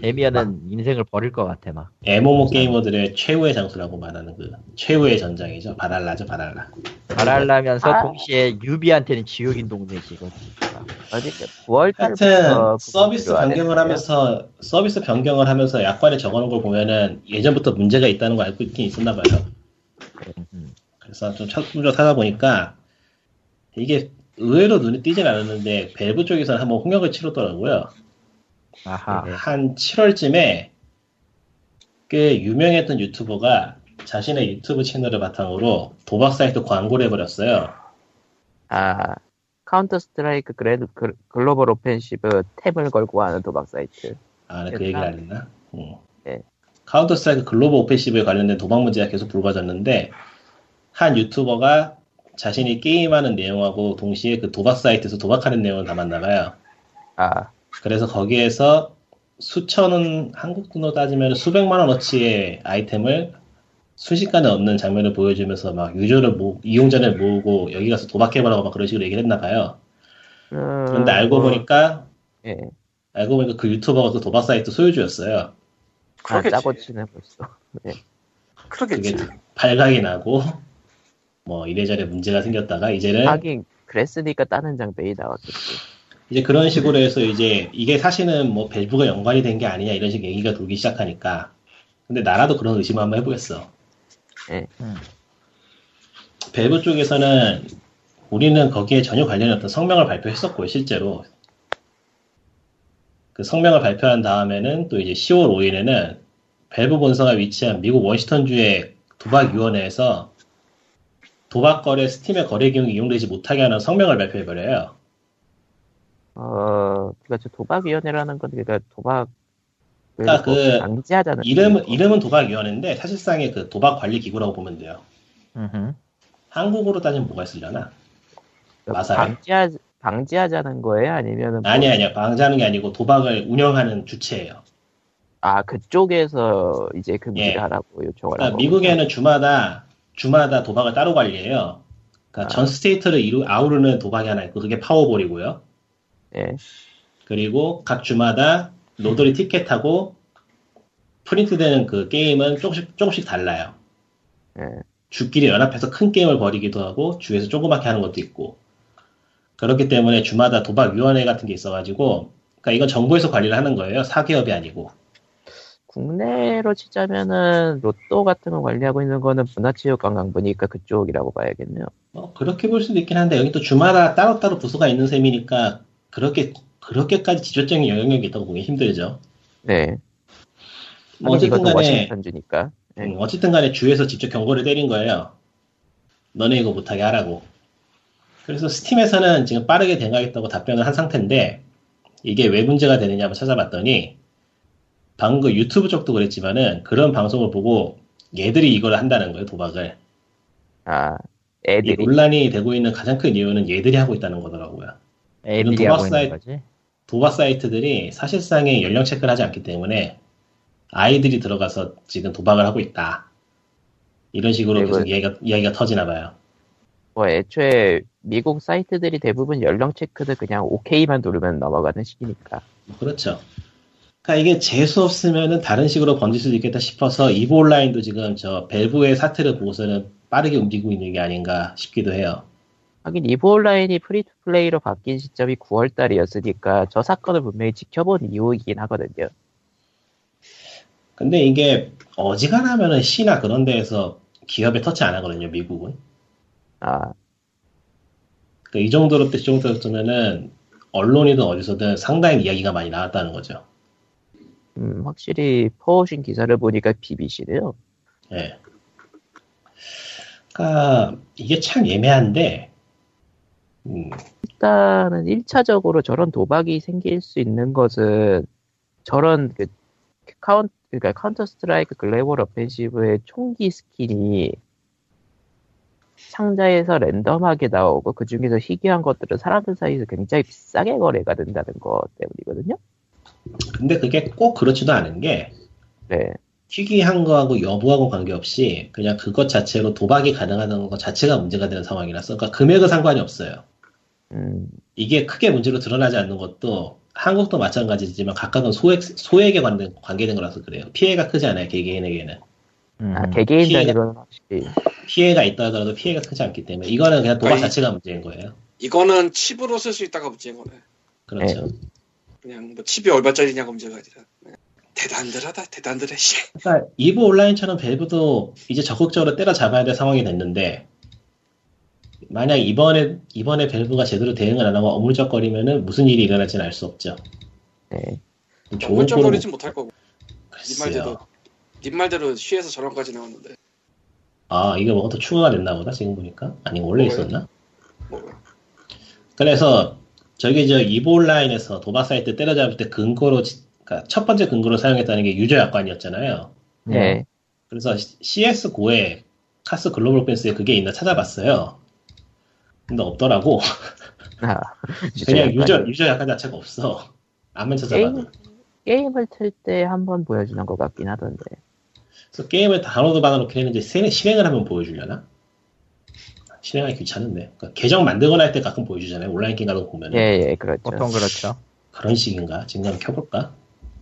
데미안은 인생을 버릴 것 같아, 막. MMO 게이머들의 최후의 장소라고 말하는 그 최후의 전장이죠. 발할라죠, 발할라. 말하려면서 아. 동시에 newbie한테는 지옥인 동네지, 이거. 어디 9월 달부터 하여튼 서비스 변경을. 하면서 서비스 변경을 하면서 약관에 적어놓은 걸 보면은 예전부터 문제가 있다는 걸 알고 있긴 있었나 봐요. 음. 그래서 좀 찾고서 찾아보니까 이게 의외로 눈에 띄진 않았는데 밸브 쪽에서는 한번 홍역을 치렀더라고요. 아하. 한 7월쯤에 꽤 유명했던 유튜버가 자신의 유튜브 채널을 바탕으로 도박 사이트 광고를 해버렸어요. 아 카운터 스트라이크 그래도 글- 글로벌 오펜시브 템을 걸고 하는 도박 사이트. 아, 네, 그 얘기를 안 했나? 응. 예. 카운터 스트라이크 글로벌 오펜시브에 관련된 도박 문제가 계속 불거졌는데 한 유튜버가 자신이 게임하는 내용하고 동시에 그 도박 사이트에서 도박하는 내용을 담았나 봐요. 아, 그래서 거기에서 수천 원, 한국 돈으로 따지면 수백만 원어치의 아이템을 순식간에 얻는 장면을 보여주면서 막 유저를 모, 이용자를 모으고 여기 가서 도박해보라고 막 그런 식으로 얘기를 했나 봐요. 음, 그런데 알고 뭐, 보니까, 예. 알고 보니까 그 유튜버가 그 도박 사이트 소유주였어요. 아, 그러겠지. 짜고 치네 벌써. 그러겠지. 그게 발각이 나고, 뭐 이래저래 문제가 생겼다가 이제는 하긴 그랬으니까 다른 장면이 나왔겠지. 이제 그런 식으로 해서 이제 이게 사실은 뭐 밸브가 연관이 된 게 아니냐 이런 식 얘기가 돌기 시작하니까 근데 나라도 그런 의심을 한번 해보겠어. 예. 음. 밸브 쪽에서는 우리는 거기에 전혀 관련이 없던 성명을 발표했었고요 실제로 그 성명을 발표한 다음에는 또 이제 10월 5일에는 밸브 본사가 위치한 미국 워싱턴주의 도박위원회에서 도박 거래 스팀의 거래 기용이 이용되지 못하게 하는 성명을 발표해버려요. 어, 그러니까 저 도박위원회라는 건 그러니까 도박 그러니까 그 방지하자는 이름은 뜻이고. 이름은 도박위원회인데 사실상의 그 도박 관리 기구라고 보면 돼요. 음흠. 한국으로 따지면 뭐가 있으려나? 마사회? 방지하 방지하자는 거예요? 아니면은 뭐- 아니 아니야 방지하는 게 아니고 도박을 운영하는 주체예요. 아 그쪽에서 이제 금지를 예. 하라고 요청을 그러니까 한 미국에는 주마다 주마다 도박을 따로 관리해요. 그러니까 아. 전 state를 이루, 아우르는 도박이 하나 있고 그게 파워볼이고요. 예. 그리고 각 주마다 lottery ticket하고 프린트되는 그 게임은 조금씩 조금씩 달라요. 예. 주끼리 연합해서 큰 게임을 벌이기도 하고 주에서 조그맣게 하는 것도 있고 그렇기 때문에 주마다 도박위원회 같은 게 있어가지고 그러니까 이건 정부에서 관리를 하는 거예요. 사기업이 아니고 국내로 치자면은 로또 같은 거 관리하고 있는 거는 문화체육관광부니까 그쪽이라고 봐야겠네요. 뭐 그렇게 볼 수도 있긴 한데 여기 또 주마다 따로따로 부서가 있는 셈이니까 그렇게 그렇게까지 지조적인 영향력이 있다고 보기 힘들죠. 네. 뭐 어쨌든 간에 주니까. 네. 음, 어쨌든 간에 주에서 직접 경고를 때린 거예요. 너네 이거 못하게 하라고. 그래서 스팀에서는 지금 빠르게 대응하겠다고 답변을 한 상태인데 이게 왜 문제가 되느냐 한번 찾아봤더니 방금 유튜브 쪽도 그랬지만은 그런 방송을 보고 얘들이 이걸 한다는 거예요 도박을 아이 애들이 논란이 되고 있는 가장 큰 이유는 얘들이 하고 있다는 거더라고요 애들이 도박 하고 있는 사이트- 거지. 도박 사이트들이 사실상의 연령 체크를 하지 않기 때문에 아이들이 들어가서 지금 도박을 하고 있다 이런 식으로 네, 계속 그- 이야기가, 이야기가 터지나 봐요 뭐 애초에 미국 사이트들이 대부분 연령 체크를 그냥 OK만 누르면 넘어가는 식이니까. 그렇죠. 그러니까 이게 재수 없으면은 다른 식으로 번질 수도 있겠다 싶어서 이보 온라인도 지금 저 밸브의 사태를 보고서는 빠르게 움직이고 있는 게 아닌가 싶기도 해요. 하긴 이브 온라인이 free to play로 바뀐 시점이 9월 달이었으니까 저 사건을 분명히 지켜본 이유이긴 하거든요. 근데 이게 어지간하면은 시나 그런 데에서 기업에 터치 안 하거든요, 미국은. 아 그러니까 이 정도로 이 정도였으면은 언론이든 어디서든 상당히 이야기가 많이 나왔다는 거죠. 음, 확실히 퍼오신 기사를 보니까 BBC네요. 예. 그러니까 이게 참 애매한데, 음, 일단은 1차적으로 저런 도박이 생길 수 있는 것은 저런 그 카운 그러니까 카운터 스트라이크 글로벌 오펜시브의 총기 스킨이 상자에서 랜덤하게 나오고 그 중에서 희귀한 것들은 사람들 사이에서 굉장히 비싸게 거래가 된다는 것 때문이거든요. 근데 그게 꼭 그렇지도 않은 게 네. 희귀한 거하고 여부하고 관계없이 그냥 그것 자체로 도박이 가능하다는 것 자체가 문제가 되는 상황이라서 그러니까 금액은 상관이 없어요. 음, 이게 크게 문제로 드러나지 않는 것도 한국도 마찬가지지만 각각은 소액, 소액에 관된, 관계된 거라서 그래요. 피해가 크지 않아요, 개개인에게는. 음. 아, 개개인 피해가- 확실히 피해가 있다 하더라도 피해가 크지 않기 때문에 이거는 그냥 도박 아니, 자체가 문제인 거예요. 이거는 칩으로 쓸 수 있다가 문제인 거네. 그렇죠. 그냥 뭐 칩이 얼마짜리냐가 문제가 아니라. 네. 대단들하다, 대단들해, 씨. 그러니까 이브 온라인처럼 밸브도 이제 적극적으로 때려잡아야 될 상황이 됐는데 만약 이번에 이번에 밸브가 제대로 대응을 안 하고 어물쩍거리면은 무슨 일이 일어날지는 알 수 없죠. 네. 꼴은 못할 거고. 글쎄요. 말대로. 님 말대로 시에서 저런까지 나왔는데. 아 이게 뭐가 더 추가가 됐나 보다 지금 보니까 아니 원래 뭐예요? 있었나? 뭐, 그래서 저기 저 이브 온라인에서 도박 사이트 때려잡을 때 근거로 지- 그러니까 첫 번째 근거로 사용했다는 게 유저 약관이었잖아요. 네. 그래서 CSGO에 카스 글로벌 오펜시브에 그게 있나 찾아봤어요. 근데 없더라고. 아, 그냥 약간 유저 유저 약관 자체가 없어. 안만 찾아봐도. 게임, 게임을 틀 때 한번 보여주는 것 같긴 하던데. 그래서 게임을 다운로드 받아놓긴 했는데 세- 실행을 하면 보여주려나? 실행하기 귀찮은데. 그러니까 계정 만들거나 할 때 가끔 보여주잖아요. 온라인 게임 거 보면. 예, 예, 그렇죠. 보통 그렇죠. 그런 식인가? 지금 한번 켜볼까?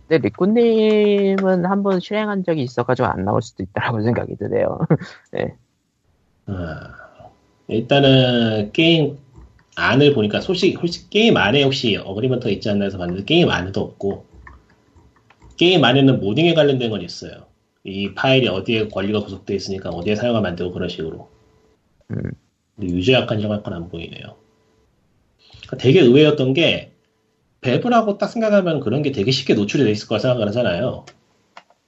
근데 리꾸님은 한 번 실행한 적이 있어가지고 안 나올 수도 있다라고 생각이 드네요. 아, 일단은 게임 안을 보니까 솔직히, 솔직히 게임 안에 혹시 agreement가 있지 않나 해서 봤는데 게임 안에도 없고 게임 안에는 모딩에 관련된 건 있어요. 이 파일이 어디에 권리가 구속되어 있으니까 어디에 사용하면 안 되고 그런 식으로. 음. 약관이라고 할 건 안 보이네요. 그러니까 되게 의외였던 게 밸브라고 딱 생각하면 그런 게 되게 쉽게 노출이 돼 있을 거라 생각을 하잖아요.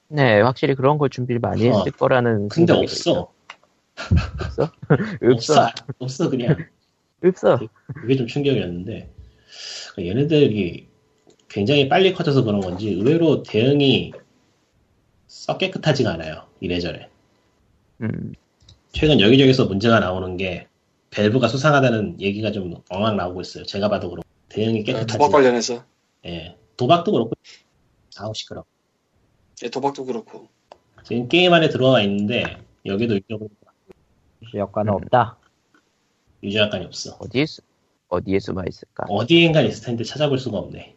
네, 확실히 그런 걸 준비를 많이 어, 했을 거라는 근데 없어. 없어? 없어. 없어. 없어 그냥. 없어. 그게 좀 충격이었는데 그러니까 얘네들이 굉장히 빨리 커져서 그런 건지 의외로 대응이 썩 깨끗하지가 않아요 이래저래 음, 최근 여기저기서 문제가 나오는 게 밸브가 수상하다는 얘기가 좀 엉망 나오고 있어요. 제가 봐도 그렇고 대응이 깨끗하지. 도박 관련해서. 예, 도박도 그렇고. 아우 시끄러 예, 도박도 그렇고. 지금 게임 안에 들어와 있는데 여기도 유저, 여과는 음. 없다. 유저 약관이 없어. 어디에, 수, 어디에 숨어 있을까? 어디엔가 있을 텐데 찾아볼 수가 없네.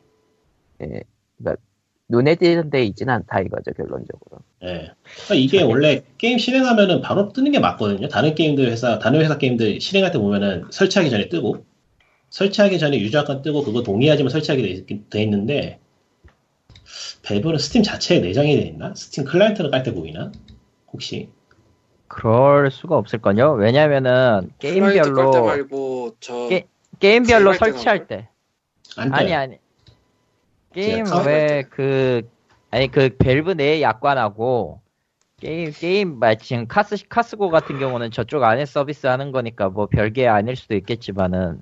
예, 그러니까 눈에 띄는 데 있지는 않다 이거죠, 결론적으로. 예. 그러니까 이게 원래 게임 실행하면은 바로 뜨는 게 맞거든요. 다른 게임들 회사, 다른 회사 게임들 실행할 때 보면은 설치하기 전에 뜨고, 설치하기 전에 유저 약관 뜨고 그거 동의하지만 설치하게 돼, 있- 돼 있는데, 밸브는 스팀 자체에 내장이 돼 있나? 스팀 클라이언트를 깔 때 보이나? 혹시? 그럴 수가 없을걸요. 왜냐면은 플라이트 깔때 게임별로 말고 저 게- 때는 설치할 때 안 아니. 아니 게임 제가 왜그 아니 그 밸브 내 약관하고 게임 게임 마 지금 카스 카스고 같은 경우는 저쪽 안에 서비스 하는 거니까 뭐 별게 아닐 수도 있겠지만은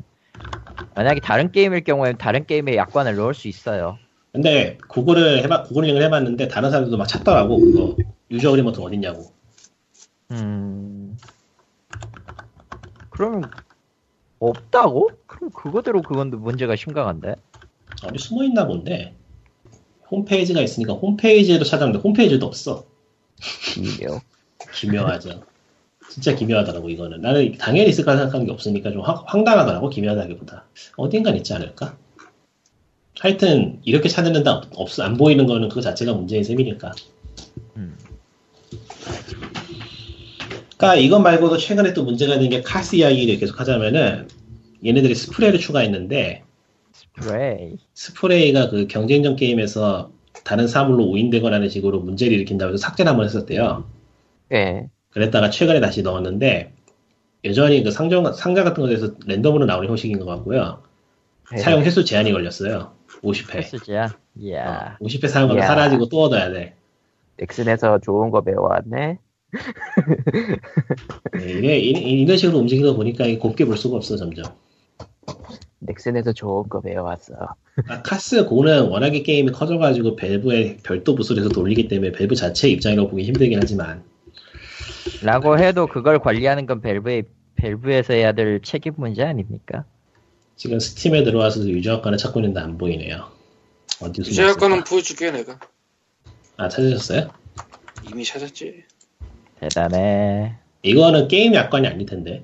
만약에 다른 게임일 경우에는 다른 게임에 약관을 넣을 수 있어요. 근데 구글을 해봐, 구글링을 해봤는데 다른 사람들도 막 찾더라고, 그거. user agreement 어딨냐고. 음 그러면 없다고? 그럼 그거대로 그건 문제가 심각한데. 어디 숨어 있나 본데. 홈페이지가 있으니까 홈페이지에도 찾았는데 홈페이지도 없어. 기묘. 기묘하죠. 진짜 기묘하더라고 이거는. 나는 당연히 있을 거라 생각하는 게 없으니까 좀 황- 황당하더라고 기묘하다기보다. 어딘간 있지 않을까? 하여튼 이렇게 찾는데 없, 없- 안 보이는 거는 그거 자체가 문제인 셈이니까. 음. 그러니까 이것 말고도 최근에 또 문제가 된 게 카스 이야기를 계속 하자면은 얘네들이 스프레이를 추가했는데 스프레이. 스프레이가 그 경쟁전 게임에서 다른 사물로 오인되거나 하는 식으로 문제를 일으킨다고 해서 삭제를 한번 했었대요. 예, 그랬다가 최근에 다시 넣었는데 여전히 그 상자, 상자 같은 것에서 랜덤으로 나오는 형식인 것 같고요. 예. 사용 횟수 제한이 걸렸어요. 50회. 패스지야. 이야. 50회 사용하면 이야. 사라지고 또 얻어야 돼. 넥슨에서 좋은 거 배워왔네. 네, 이래, 이- 이런 식으로 움직이다 보니까 곱게 볼 수가 없어, 점점. 넥슨에서 좋은 거 배워왔어. 아, 카스 고는 워낙에 게임이 커져가지고 밸브에 별도 부스에서 돌리기 때문에 밸브 자체 입장이라고 보기 힘들긴 하지만 라고 해도 그걸 관리하는 건 밸브의 밸브에서 해야 될 책임 문제 아닙니까? 지금 스팀에 들어와서 유저 약관을 찾고 있는데 안 보이네요. 어디 숨어 유저 약관은 있을까? 보여줄게 내가 아 찾으셨어요? 이미 찾았지 대단해. 이거는 게임 약관이 아닐 텐데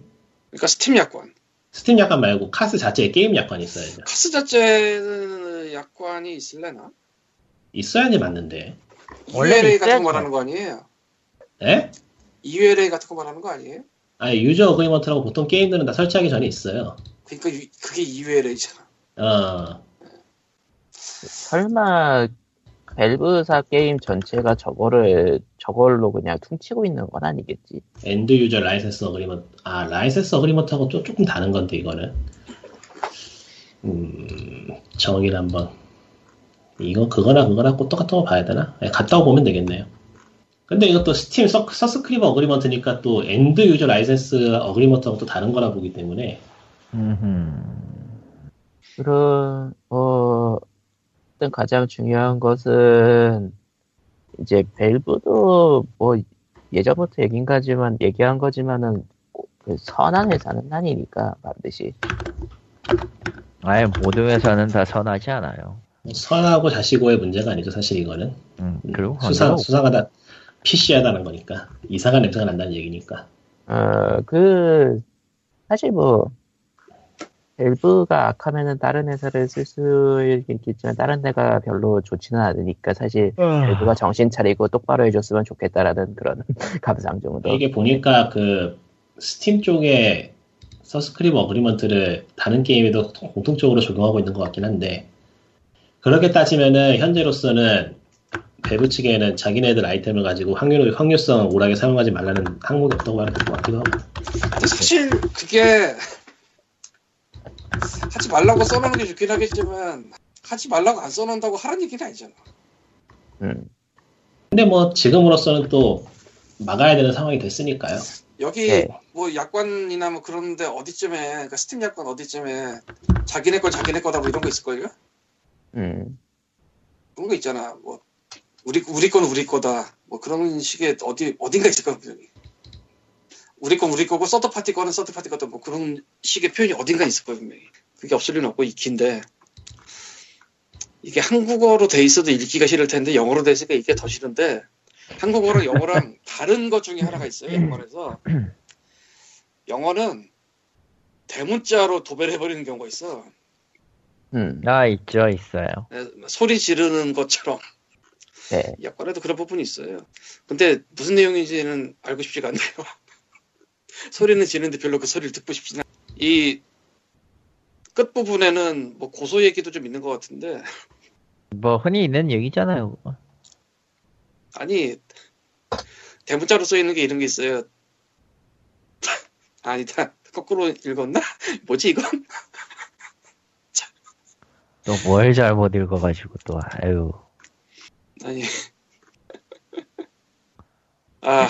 그러니까 스팀 약관 스팀 약관 말고 카스 자체에 게임 약관이 있어야죠. 카스 자체는 약관이 있을래나? 있어야지 맞는데. 원래 EULA 같은. 거 말하는 거 아니에요? 에? EULA 같은 거 말하는 거 아니에요? 아니 user agreement라고 보통 게임들은 다 설치하기 전에 있어요. 그러니까 유- 그게 EULA잖아. 어, 설마 밸브사 게임 전체가 저거를 저걸로 그냥 퉁치고 있는 건 아니겠지? end user license agreement. 아 license agreement하고 또 조금 다른 건데 이거는. 음, 정의를 한번. 이거 그거나 그거나 꼭 똑같은 거 봐야 되나? 예, 같다 보면 되겠네요. 근데 이것도 스팀 서, subscriber agreement니까 또 end user license agreement하고 또 다른 거라 보기 때문에 음흠. 그런 어 일단 가장 중요한 것은 이제 밸브도 뭐 예전부터 얘긴 가지만 얘기한 거지만은 그 선한 회사는 아니니까 반드시. 아예 모든 회사는 다 선하지 않아요. 선하고 자시고의 문제가 아니죠 사실 이거는. 음, 그리고 수상 수상하다 피시하다는 거니까. 이상한 냄새가 난다는 얘기니까. 어그 사실 뭐 밸브가 악하면은 다른 회사를 쓸 수 있겠지만 다른 데가 별로 좋지는 않으니까 사실 밸브가 정신 차리고 똑바로 해줬으면 좋겠다라는 그런 감상 정도. 이게 보니까 그 스팀 쪽에 subscriber agreement를 다른 게임에도 공통적으로 적용하고 있는 것 같긴 한데 그렇게 따지면은 현재로서는 밸브 측에는 자기네들 아이템을 가지고 확률, 확률성 오락에 사용하지 말라는 항목이 없다고 하는 것 같기도 하고 사실 그게 하지 말라고 써놓는 게 좋긴 하겠지만 하지 말라고 안 써놓는다고 하라는 얘기는 아니잖아. 음. 근데 뭐 지금으로서는 또 막아야 되는 상황이 됐으니까요 여기 네. 뭐 약관이나 뭐 그런데 어디쯤에 그러니까 스팀 약관 어디쯤에 자기네 거 자기네 거다 뭐 이런 거 있을걸요? 음. 그런 거 있잖아. 뭐 우리 우리 건 우리 거다. 뭐 그런 식의 어디 어딘가 있을 거야 분명히. 우리 건 우리 거고 third party 거는 third party 거다. 뭐 그런 식의 표현이 어딘가 있을 거야 분명히. 그게 없을 리는 없고 익힌데 이게 한국어로 돼 있어도 읽기가 싫을 텐데 영어로 돼 있으니까 이게 더 싫은데 한국어랑 영어랑 다른 것 중에 하나가 있어요. 영어에서 영어는 대문자로 도배를 해버리는 경우가 있어. 음. 아 있죠 있어요. 네, 소리 지르는 것처럼 네. 약관에도 그런 부분이 있어요. 근데 무슨 내용인지는 알고 싶지가 않네요. 소리는 지르는데 별로 그 소리를 듣고 싶지는 않... 이 끝부분에는 뭐 고소 얘기도 좀 있는 것 같은데 뭐 흔히 있는 얘기잖아요. 아니 대문자로 써 있는 게 이런 게 있어요. 아니다 거꾸로 읽었나? 뭐지 이건? 또 뭘 잘못 읽어가지고 또 아유 아니 아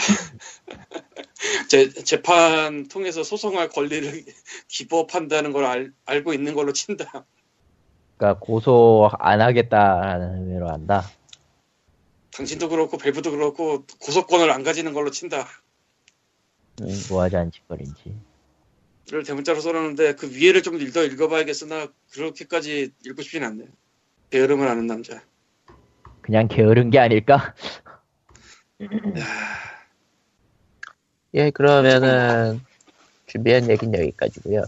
재, 재판 통해서 소송할 권리를 기법한다는 걸 알, 알고 있는 걸로 친다. 그러니까 고소 안 하겠다라는 의미로 한다. 당신도 그렇고 밸브도 그렇고 고소권을 안 가지는 걸로 친다. 음. 뭐하지 않짓거린지. 를 대문자로 써놨는데 그 위에를 좀 더 읽어봐야겠으나 그렇게까지 읽고 싶진 않네. 게으름을 아는 남자. 그냥 게으른 게 아닐까? 예, 그러면은 준비한 얘기는 여기까지고요.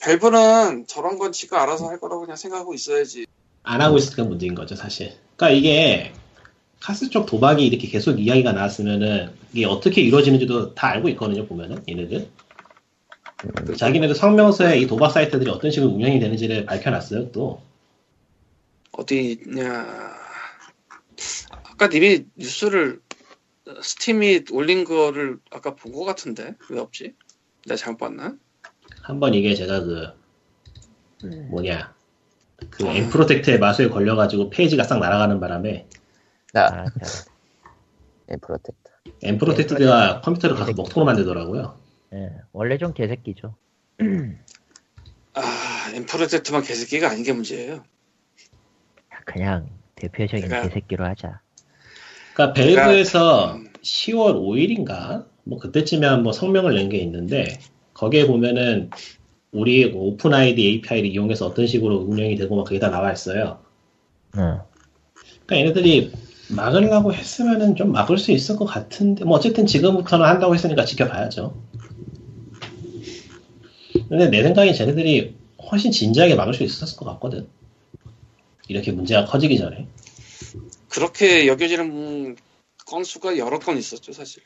밸브는 저런 건 지가 알아서 할 거라고 그냥 생각하고 있어야지. 안 하고 있으니까 문제인 거죠 사실 그러니까 이게 카스 쪽 도박이 이렇게 계속 이야기가 나왔으면은 이게 어떻게 이루어지는지도 다 알고 있거든요 보면은 얘네들 그 자기네들 성명서에 이 도박 사이트들이 어떤 식으로 운영이 되는지를 밝혀놨어요 또 어디 있냐. 아까 님이 뉴스를 스팀이 올린 거를 아까 본 거 같은데 왜 없지? 내가 잘못 봤나? 한 번 이게 제가 그 뭐냐 그 nProtect의 마수에 걸려가지고 페이지가 싹 날아가는 바람에 나 아, 자, 네, Protect. nProtect가 컴퓨터를 가서 먹통으로 만들더라고요 예, 원래 좀 개새끼죠. 아 nProtect만 개새끼가 아닌 게 문제예요. 그냥 대표적인 개새끼로 하자. 그러니까 벨브에서 음. 10월 5일인가 뭐 그때쯤에 한번 성명을 낸 게 있는데 거기에 보면은 우리 뭐 오픈 아이디 API를 이용해서 어떤 식으로 운영이 되고 막 그게 다 나와 있어요. 응. 그러니까 얘네들이 막으려고 했으면은 좀 막을 수 있을 것 같은데 뭐 어쨌든 지금부터는 한다고 했으니까 지켜봐야죠. 근데 내 생각엔 쟤네들이 훨씬 진지하게 막을 수 있었을 것 같거든. 이렇게 문제가 커지기 전에. 그렇게 여겨지는 건수가 여러 건 있었죠 사실.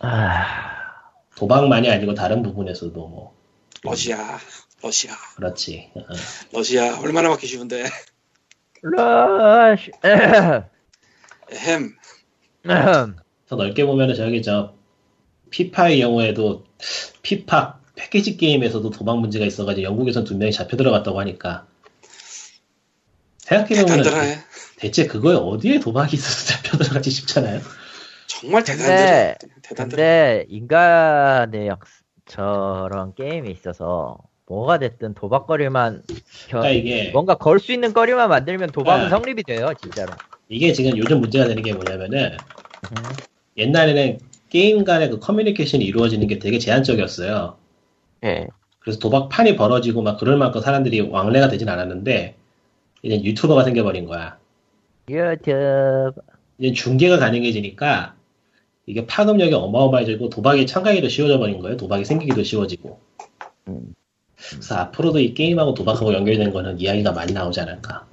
아, 도박만이 아니고 다른 부분에서도 뭐 러시아, 러시아, 그렇지. 어. 러시아 얼마나 막기 쉬운데. 러시, 햄. 더 넓게 보면은 저기 저 피파의 경우에도 피파 패키지 게임에서도 도박 문제가 있어가지고 영국에선 두 명이 잡혀 들어갔다고 하니까 생각해보면 대체 그거에 어디에 도박이 있어서 잡혀 들어가지 싶잖아요. 정말 대단해. 대단해. 근데 인간의 역 저런 게임에 있어서 뭐가 됐든 도박거리만 겨- 그러니까 이게 뭔가 걸 수 있는 거리만 만들면 도박은 네. 성립이 돼요, 진짜로. 이게 지금 요즘 문제가 되는 게 뭐냐면은 음. 옛날에는 게임 간의 그 커뮤니케이션이 이루어지는 게 되게 제한적이었어요. 예. 그래서 도박판이 벌어지고 막 그럴 만큼 사람들이 왕래가 되진 않았는데 이제 유튜버가 생겨버린 거야. 유튜브. 이제 중계가 가능해지니까 이게 파급력이 어마어마해지고 도박이 참가하기도 쉬워져 버린 거예요. 도박이 생기기도 쉬워지고. 음. 그래서 앞으로도 이 게임하고 도박하고 연결된 거는 이야기가 많이 나오지 않을까.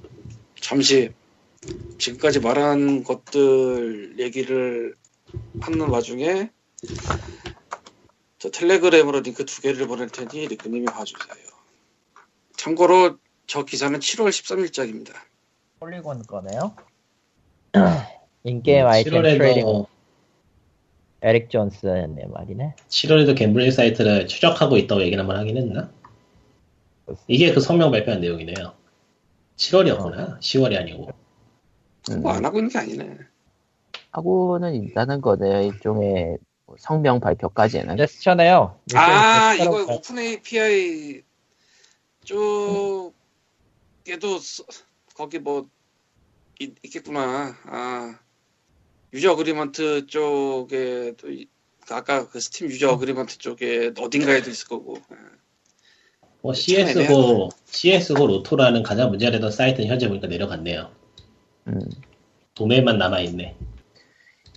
잠시 지금까지 말한 것들 얘기를 하는 와중에 저 텔레그램으로 링크 두 개를 보낼 테니 리크님이 봐주세요. 참고로 저 기사는 7월 13일자입니다. 폴리곤 거네요. in-game 아이템 7월에도 trading 에릭 존슨의 말이네. 7월에도 gambling 사이트를 추적하고 있다고 얘기를 한번 하긴 했나? 이게 그 성명 발표한 내용이네요. 7월이었구나. 10월이 아니고. 음, 뭐 안 하고 있는 게 아니네. 하고는 있다는 거네요. 일종의 뭐 성명 발표까지는. 제스처네요. 아 제스처로 이거 발- open API 쪽에도 써- 거기 뭐 있, 있겠구나. 아 user agreement 쪽에도 이- 아까 그 스팀 user agreement 쪽에 어딘가에도 있을 거고. 뭐 참 CS:GO CS:GO Lotto라는 가장 문제가 되던 사이트는 현재 보니까 내려갔네요. 음. 도메인만 남아 있네.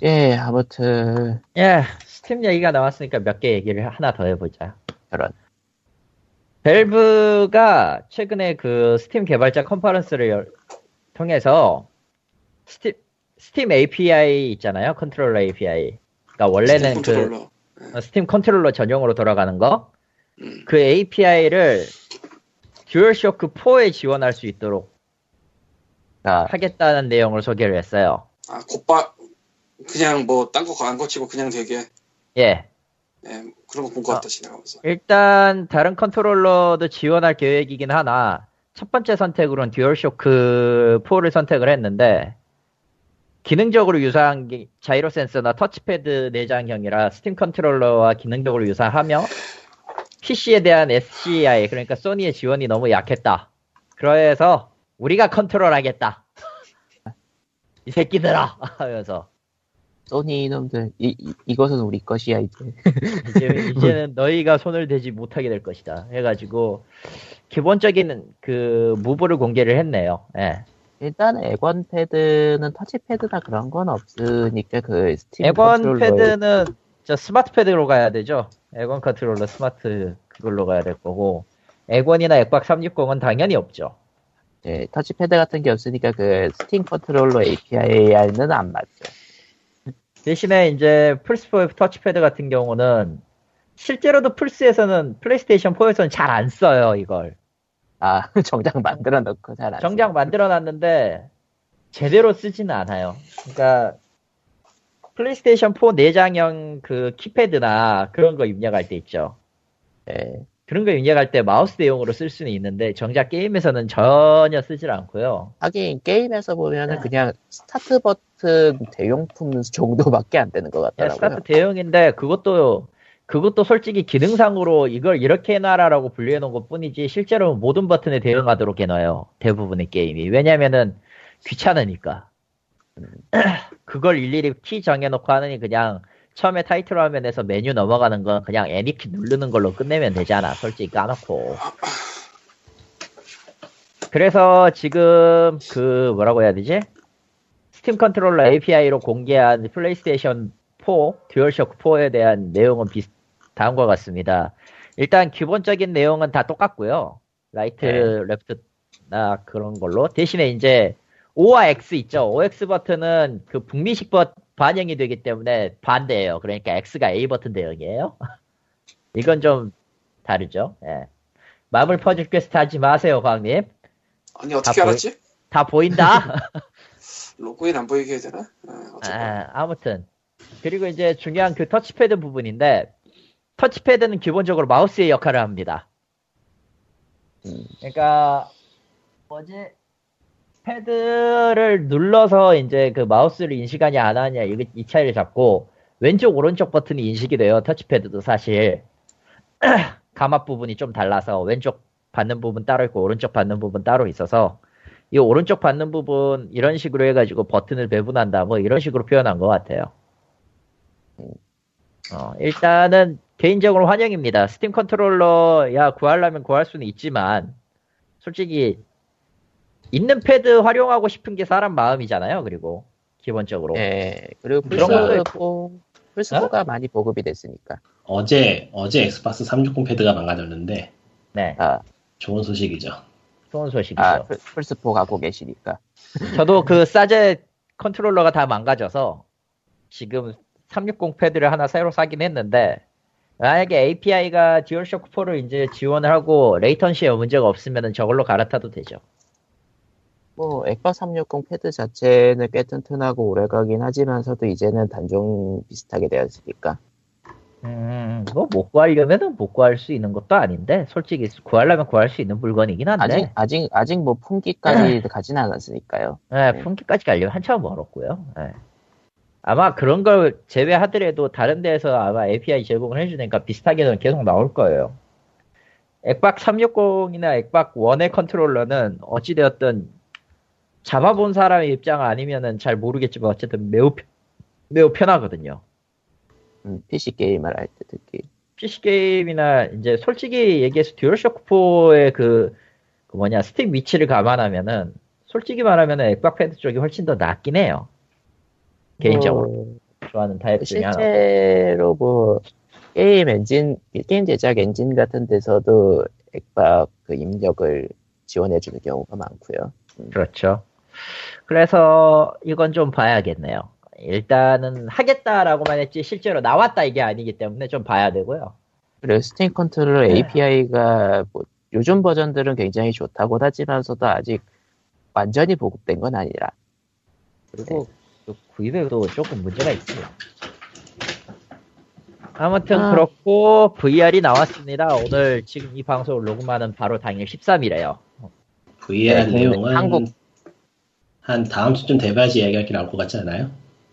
예, 아무튼 예, 스팀 얘기가 나왔으니까 몇 개 얘기를 하나 더 해보자. 그런. 밸브가 최근에 그 스팀 개발자 컨퍼런스를 열- 통해서 스팀, 스팀 API 있잖아요. 컨트롤러 API. 그러니까 원래는 스팀 그 컨트롤러. 어, 스팀 컨트롤러 전용으로 돌아가는 거. 음. 그 API를 듀얼쇼크 4에 지원할 수 있도록 아, 하겠다는 내용을 소개를 했어요. 아 곧바 그냥 뭐 딴 거 안 거치고 그냥 되게 예. 예, 그런 거 본 것 아. 같다 지나가면서. 일단 다른 컨트롤러도 지원할 계획이긴 하나 첫 번째 선택으로는 듀얼쇼크 4를 선택을 했는데 기능적으로 유사한 게 자이로 센서나 터치패드 내장형이라 스팀 컨트롤러와 기능적으로 유사하며 PC에 대한 SCE 그러니까 소니의 지원이 너무 약했다. 그래서 우리가 컨트롤하겠다. 이 새끼들아 하면서 소니 이놈들 이, 이 이것은 우리 것이야 이제. 이제, 이제는 너희가 손을 대지 못하게 될 것이다. 해가지고, 기본적인 그, move를 공개를 했네요. 예. 일단 엑원 패드는 터치 패드나 그런 건 없으니까 그 스팀 컨트롤러에- 패드는, 저 스마트 패드로 가야 되죠. 엑원 컨트롤러 스마트 그걸로 가야 될 거고, 엑원이나 엑박 360은 당연히 없죠. 예, 터치패드 같은 게 없으니까 그 스팀 컨트롤러 API는 안 맞죠. 대신에 이제 플스4 터치패드 같은 경우는, 실제로도 플스에서는, 플레이스테이션 4에서는 잘 안 써요, 이걸. 아 정작 만들어 놓고 잘 안. 정작 만들어 놨는데 제대로 쓰지는 않아요. 그러니까 플레이스테이션 4 내장형 그 키패드나 그런 거 입력할 때 있죠. 써. 예. 그런 거 입력할 때 마우스 대용으로 쓸 수는 있는데 정작 게임에서는 전혀 쓰질 않고요. 하긴 게임에서 보면은 그냥 스타트 버튼 대용품 정도밖에 안 되는 것 같더라고요. 스타트 대용인데 그것도 그것도 솔직히 기능상으로 이걸 이렇게 해놔라라고 분류해 놓은 것 뿐이지 실제로 모든 버튼에 대응하도록 해놔요. 대부분의 게임이. 왜냐면은 귀찮으니까. 그걸 일일이 키 정해놓고 하느니 그냥 처음에 타이틀 화면에서 메뉴 넘어가는 건 그냥 any key 누르는 걸로 끝내면 되잖아. 솔직히 까놓고. 그래서 지금 그 뭐라고 해야 되지? 스팀 컨트롤러 API로 공개한 플레이스테이션 4, 듀얼쇼크 4에 대한 내용은 비슷한 것 같습니다. 일단 기본적인 내용은 다 똑같고요. right, 네. left나 그런 걸로. 대신에 이제 O와 X 있죠. OX 버튼은 그 북미식 버 반영이 되기 때문에 반대예요. 그러니까 X가 A 버튼 대응이에요. 이건 좀 다르죠. 예. 마블 퍼즐 퀘스트 하지 마세요, 광님. 아니 어떻게 아, 보이- 알았지? 다 보인다. 로고인 안 보이게 해야 되나? 아. 아, 아무튼 그리고 이제 중요한 그 터치패드 부분인데 터치패드는 기본적으로 마우스의 역할을 합니다. 음. 그러니까 뭐지 패드를 눌러서 이제 그 마우스를 인식하냐 안 하냐 이, 이 차이를 잡고 왼쪽 오른쪽 버튼이 인식이 돼요 터치패드도 사실 감압 부분이 좀 달라서 왼쪽 받는 부분 따로 있고 오른쪽 받는 부분 따로 있어서 이 오른쪽 받는 부분 이런 식으로 해가지고 버튼을 배분한다 뭐 이런 식으로 표현한 것 같아요. 어, 일단은 개인적으로 환영입니다. 스팀 컨트롤러야 구하려면 구할 수는 있지만 솔직히 있는 패드 활용하고 싶은 게 사람 마음이잖아요. 그리고 기본적으로 예, 그리고 그런 것도 플스4, 플스4가 많이 보급이 됐으니까. 어제 어제 엑스박스 360 패드가 망가졌는데 네 아, 좋은 소식이죠. 좋은 소식이죠. 아 플- 플스4 갖고 계시니까. 저도 그 사제 컨트롤러가 다 망가져서 지금 360 패드를 하나 새로 사긴 했는데 만약에 API가 듀얼쇼크 4를 이제 지원을 하고 latency에 문제가 없으면 저걸로 갈아타도 되죠. 뭐 엑박 360 패드 자체는 꽤 튼튼하고 오래가긴 하지만서도 이제는 단종 비슷하게 되었으니까. 음, 뭐못 구하려면은 못 구할 수 있는 것도 아닌데 솔직히 구하려면 구할 수 있는 물건이긴 한데 아직 아직 아직 뭐 품기까지 가진 않았으니까요. 네, 네. 품기까지 가려면 한참 멀었고요. 네. 아마 그런 걸 제외하더라도 다른 데에서 아마 API 제공을 해주니까 비슷하게는 계속 나올 거예요. 엑박 360이나 엑박 1의 컨트롤러는 어찌되었든 잡아본 사람의 입장 아니면은 잘 모르겠지만 어쨌든 매우 편- 매우 편하거든요. 음, PC 게임을 할 때 특히. PC 게임이나 이제 솔직히 얘기해서 듀얼쇼크 4의 그, 그 뭐냐 스틱 위치를 감안하면은 솔직히 말하면은 엑박 패드 쪽이 훨씬 더 낫긴 해요. 개인적으로 뭐, 좋아하는 타입 중에 하나. 실제로 뭐 게임 엔진 게임 제작 엔진 같은 데서도 엑박 그 입력을 지원해주는 경우가 많고요. 그렇죠. 그래서 이건 좀 봐야겠네요. 일단은 하겠다라고만 했지 실제로 나왔다 이게 아니기 때문에 좀 봐야 되고요. 그리고 스팀 컨트롤러 네. API가 뭐 요즘 버전들은 굉장히 좋다고 하지만서도 아직 완전히 보급된 건 아니라. 그리고 그 구입에도 조금 문제가 있지. 아무튼 아. 그렇고 VR이 나왔습니다. 오늘 지금 이 방송을 녹음하는 바로 당일 13일에요. VR 네, 내용은 한국- 한 다음 주쯤 돼봐야지 이야기할 게 나올 것 같지 않아요?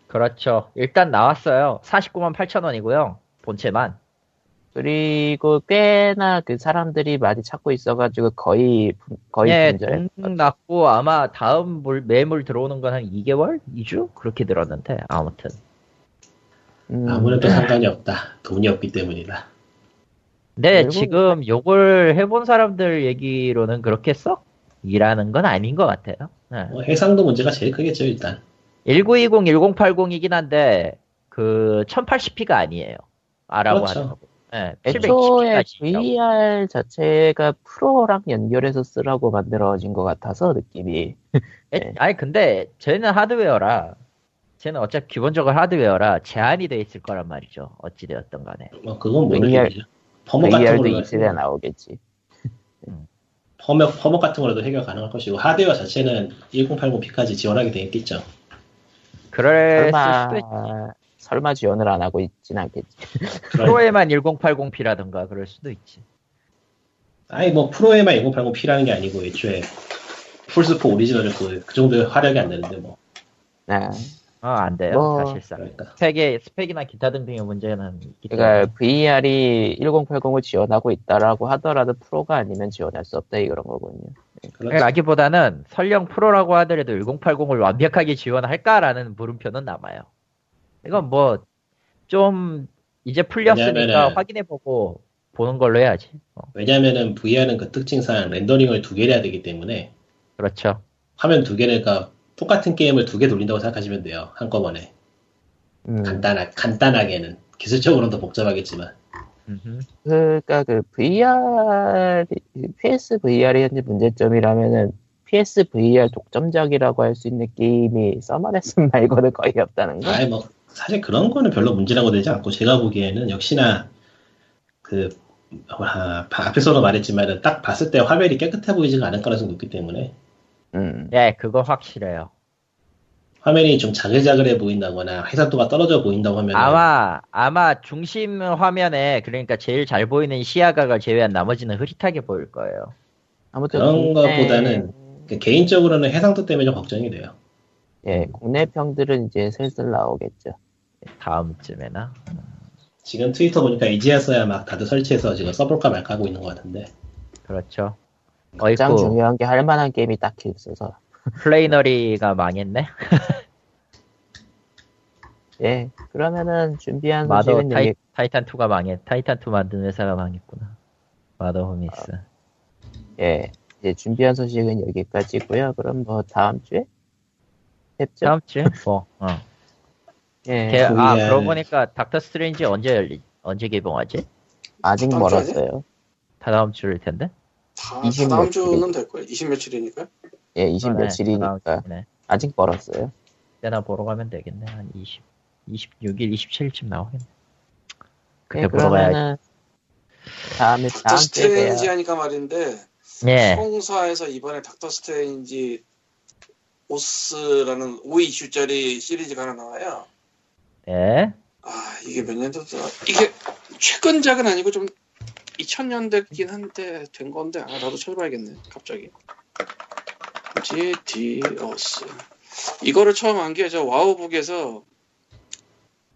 그렇죠. 일단 나왔어요. 49만 8천 원이고요. 본체만. 그리고 꽤나 그 사람들이 많이 찾고 있어가지고 거의 분- 거의 예, 분절. 동 났고 아마 다음 물, 매물 들어오는 건 한 2개월? 2주? 그렇게 들었는데 아무튼 음, 아무래도 상관이 없다. 돈이 없기 때문이다. 근데 그리고- 지금 요걸 해본 사람들 얘기로는 그렇게 썩 일하는 건 아닌 것 같아요. 네. 뭐 해상도 문제가 제일 크겠죠 일단. 1920, 1080이긴 한데 그 1080p가 아니에요. 아라고 그렇죠. 하는 거. 네, 애초에 720p까지. VR 자체가 프로랑 연결해서 쓰라고 만들어진 것 같아서 느낌이. 네. 아니 근데 쟤는 하드웨어라 쟤는 어차피 기본적으로 하드웨어라 제한이 돼 있을 거란 말이죠. 어찌 되었던 간에. 뭐 그건 모르겠죠. 퍼머 같은 VR도 걸로 이 시대에 나오겠지. 퍼머, 퍼머 같은 거라도 해결 가능할 것이고 하드웨어 자체는 1080p까지 지원하게 돼 있겠죠. 그럴 설마 수도 있... 설마 지원을 안 하고 있진 않겠지. 그럼- 프로에만 1080p라든가 그럴 수도 있지. 아니 뭐 프로에만 1080p라는 게 아니고 애초에 풀스포 오리지널은 그, 그 정도의 화력이 안 되는데 뭐 아, 어, 안 돼요, 뭐, 사실상. 그러니까 스펙의, 스펙이나 기타 등등의 문제는 있기. 그러니까 VR이 1080을 지원하고 있다라고 하더라도 프로가 아니면 지원할 수 없다 이런 거군요. 그렇죠. 라기보다는 설령 프로라고 하더라도 1080을 완벽하게 지원할까라는 물음표는 남아요. 이건 뭐, 좀, 이제 풀렸으니까 확인해보고 보는 걸로 해야지. 어, 왜냐면은 VR은 그 특징상 렌더링을 두 개를 해야 되기 때문에 그렇죠. 화면 두 개를 그러니까 똑같은 게임을 두 개 돌린다고 생각하시면 돼요 한꺼번에 음, 간단하, 간단하게는 기술적으로는 더 복잡하겠지만 음흠. 그러니까 그 VR, PS VR의 현재 문제점이라면은 PS VR 독점작이라고 할 수 있는 게임이 서머레슨 말고는 거의 없다는 거. 아예 뭐 사실 그런 거는 별로 문제라고 되지 않고 제가 보기에는 역시나 그 아, 앞에서도 말했지만 딱 봤을 때 화면이 깨끗해 보이지가 않을 가능성이 높기 때문에 음, 네, 그거 확실해요. 화면이 좀 자글자글해 보인다거나 해상도가 떨어져 보인다고 하면 아마, 아마 중심 화면에, 그러니까 제일 잘 보이는 시야각을 제외한 나머지는 흐릿하게 보일 거예요. 아무튼 그런 국내- 것보다는 그 개인적으로는 해상도 때문에 좀 걱정이 돼요. 예, 국내 평들은 이제 슬슬 나오겠죠. 다음쯤에나. 지금 트위터 보니까 이제야서야 막 다들 설치해서 지금 써볼까 말까 하고 있는 것 같은데 그렇죠. 가장 어이쿠, 중요한 게 할 만한 게임이 딱히 없어서. 플레이너리가 망했네? 예, 그러면은 준비한 마더 소식은 타이, 여기, 타이탄 2가 망했. 타이탄 2 만든 회사가 망했구나. 마더 호미스. 예, 이제 준비한 소식은 여기까지고요 그럼 뭐 다음 주에? 뵙죠? 다음 주에 뭐. 어. 예, 개- 아 그러고 보니까 닥터 스트레인지 언제 열리? 언제 개봉하지? 아직 다음 주 멀었어요. 다 다음 주일 텐데. 다, 20 다음 며칠이- 주는 될 거예요. 20 며칠이니까. 예, 20 아, 네, 며칠이니까 주네. 아직 멀었어요. 때나 보러 가면 되겠네. 한 20, 26일, 27일쯤 나오겠네. 그때 예, 보러 가야지. 그러면은 다음에 닥터 다음 주에 스트레인지 봬요. 하니까 말인데 예. 시공사에서 이번에 닥터 스트레인지 Oath라는 5 이슈짜리 시리즈가 하나 나와요. 예. 아 이게 몇 년도다 이게 최근작은 아니고 좀 2000년대긴 한데 된 건데 아 나도 찾아봐야겠네 갑자기. GDOS 이거를 처음 한 게 저 와우북에서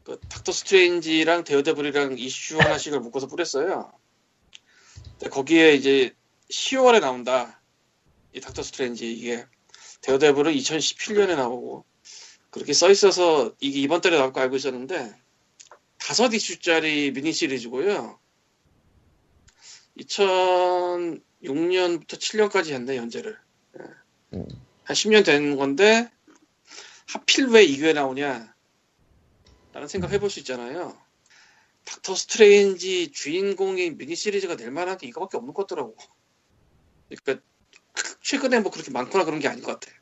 그 닥터 스트레인지랑 데어데블이랑 이슈 하나씩을 묶어서 뿌렸어요. 근데 거기에 이제 10월에 나온다. 이 닥터 스트레인지. 이게 데어데블은 2017년에 나오고 그렇게 써 있어서 이게 이번 달에 나올 거 알고 있었는데 다섯 이슈짜리 미니 시리즈고요. 2006년부터 7년까지 했네 연재를. 예. 음. 한 10년 된 건데 하필 왜 이게 나오냐? 라는 생각 해볼 수 있잖아요. 닥터 스트레인지 주인공이 미니 시리즈가 될 만한 게 이거밖에 없는 것 같더라고. 그러니까 최근에 뭐 그렇게 많거나 그런 게 아닌 것 같아.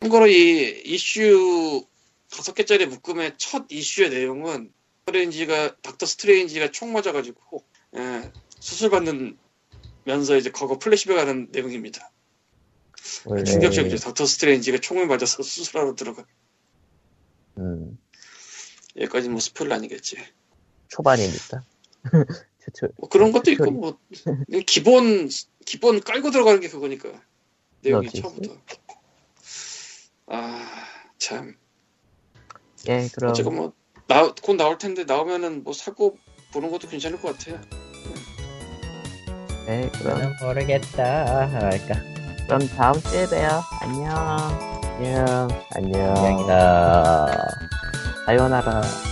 참고로 이 이슈 다섯 개짜리 묶음의 첫 이슈의 내용은 스트레인지가 닥터 스트레인지가 총 맞아가지고 예, 수술 받는 면서 이제 과거 플래시백하는 내용입니다. 원래 충격적이죠. 닥터 스트레인지가 총을 맞아서 수술하러 들어가. 음, 여기까지 뭐 spoil 아니겠지. 초반이니까. 튜토- 뭐 그런 것도 있고 뭐 기본 기본 깔고 들어가는 게 그거니까 내용이 notice? 처음부터. 아 참. 예, 그럼 어쨌건 뭐곧 나올 텐데 나오면은 뭐 사고 보는 것도 괜찮을 것 같아요. 예, 그럼 모르겠다. 할까. 그럼 다음 주에 봬요. 안녕. 안녕. 안녕. 안녕이다. 사요나라.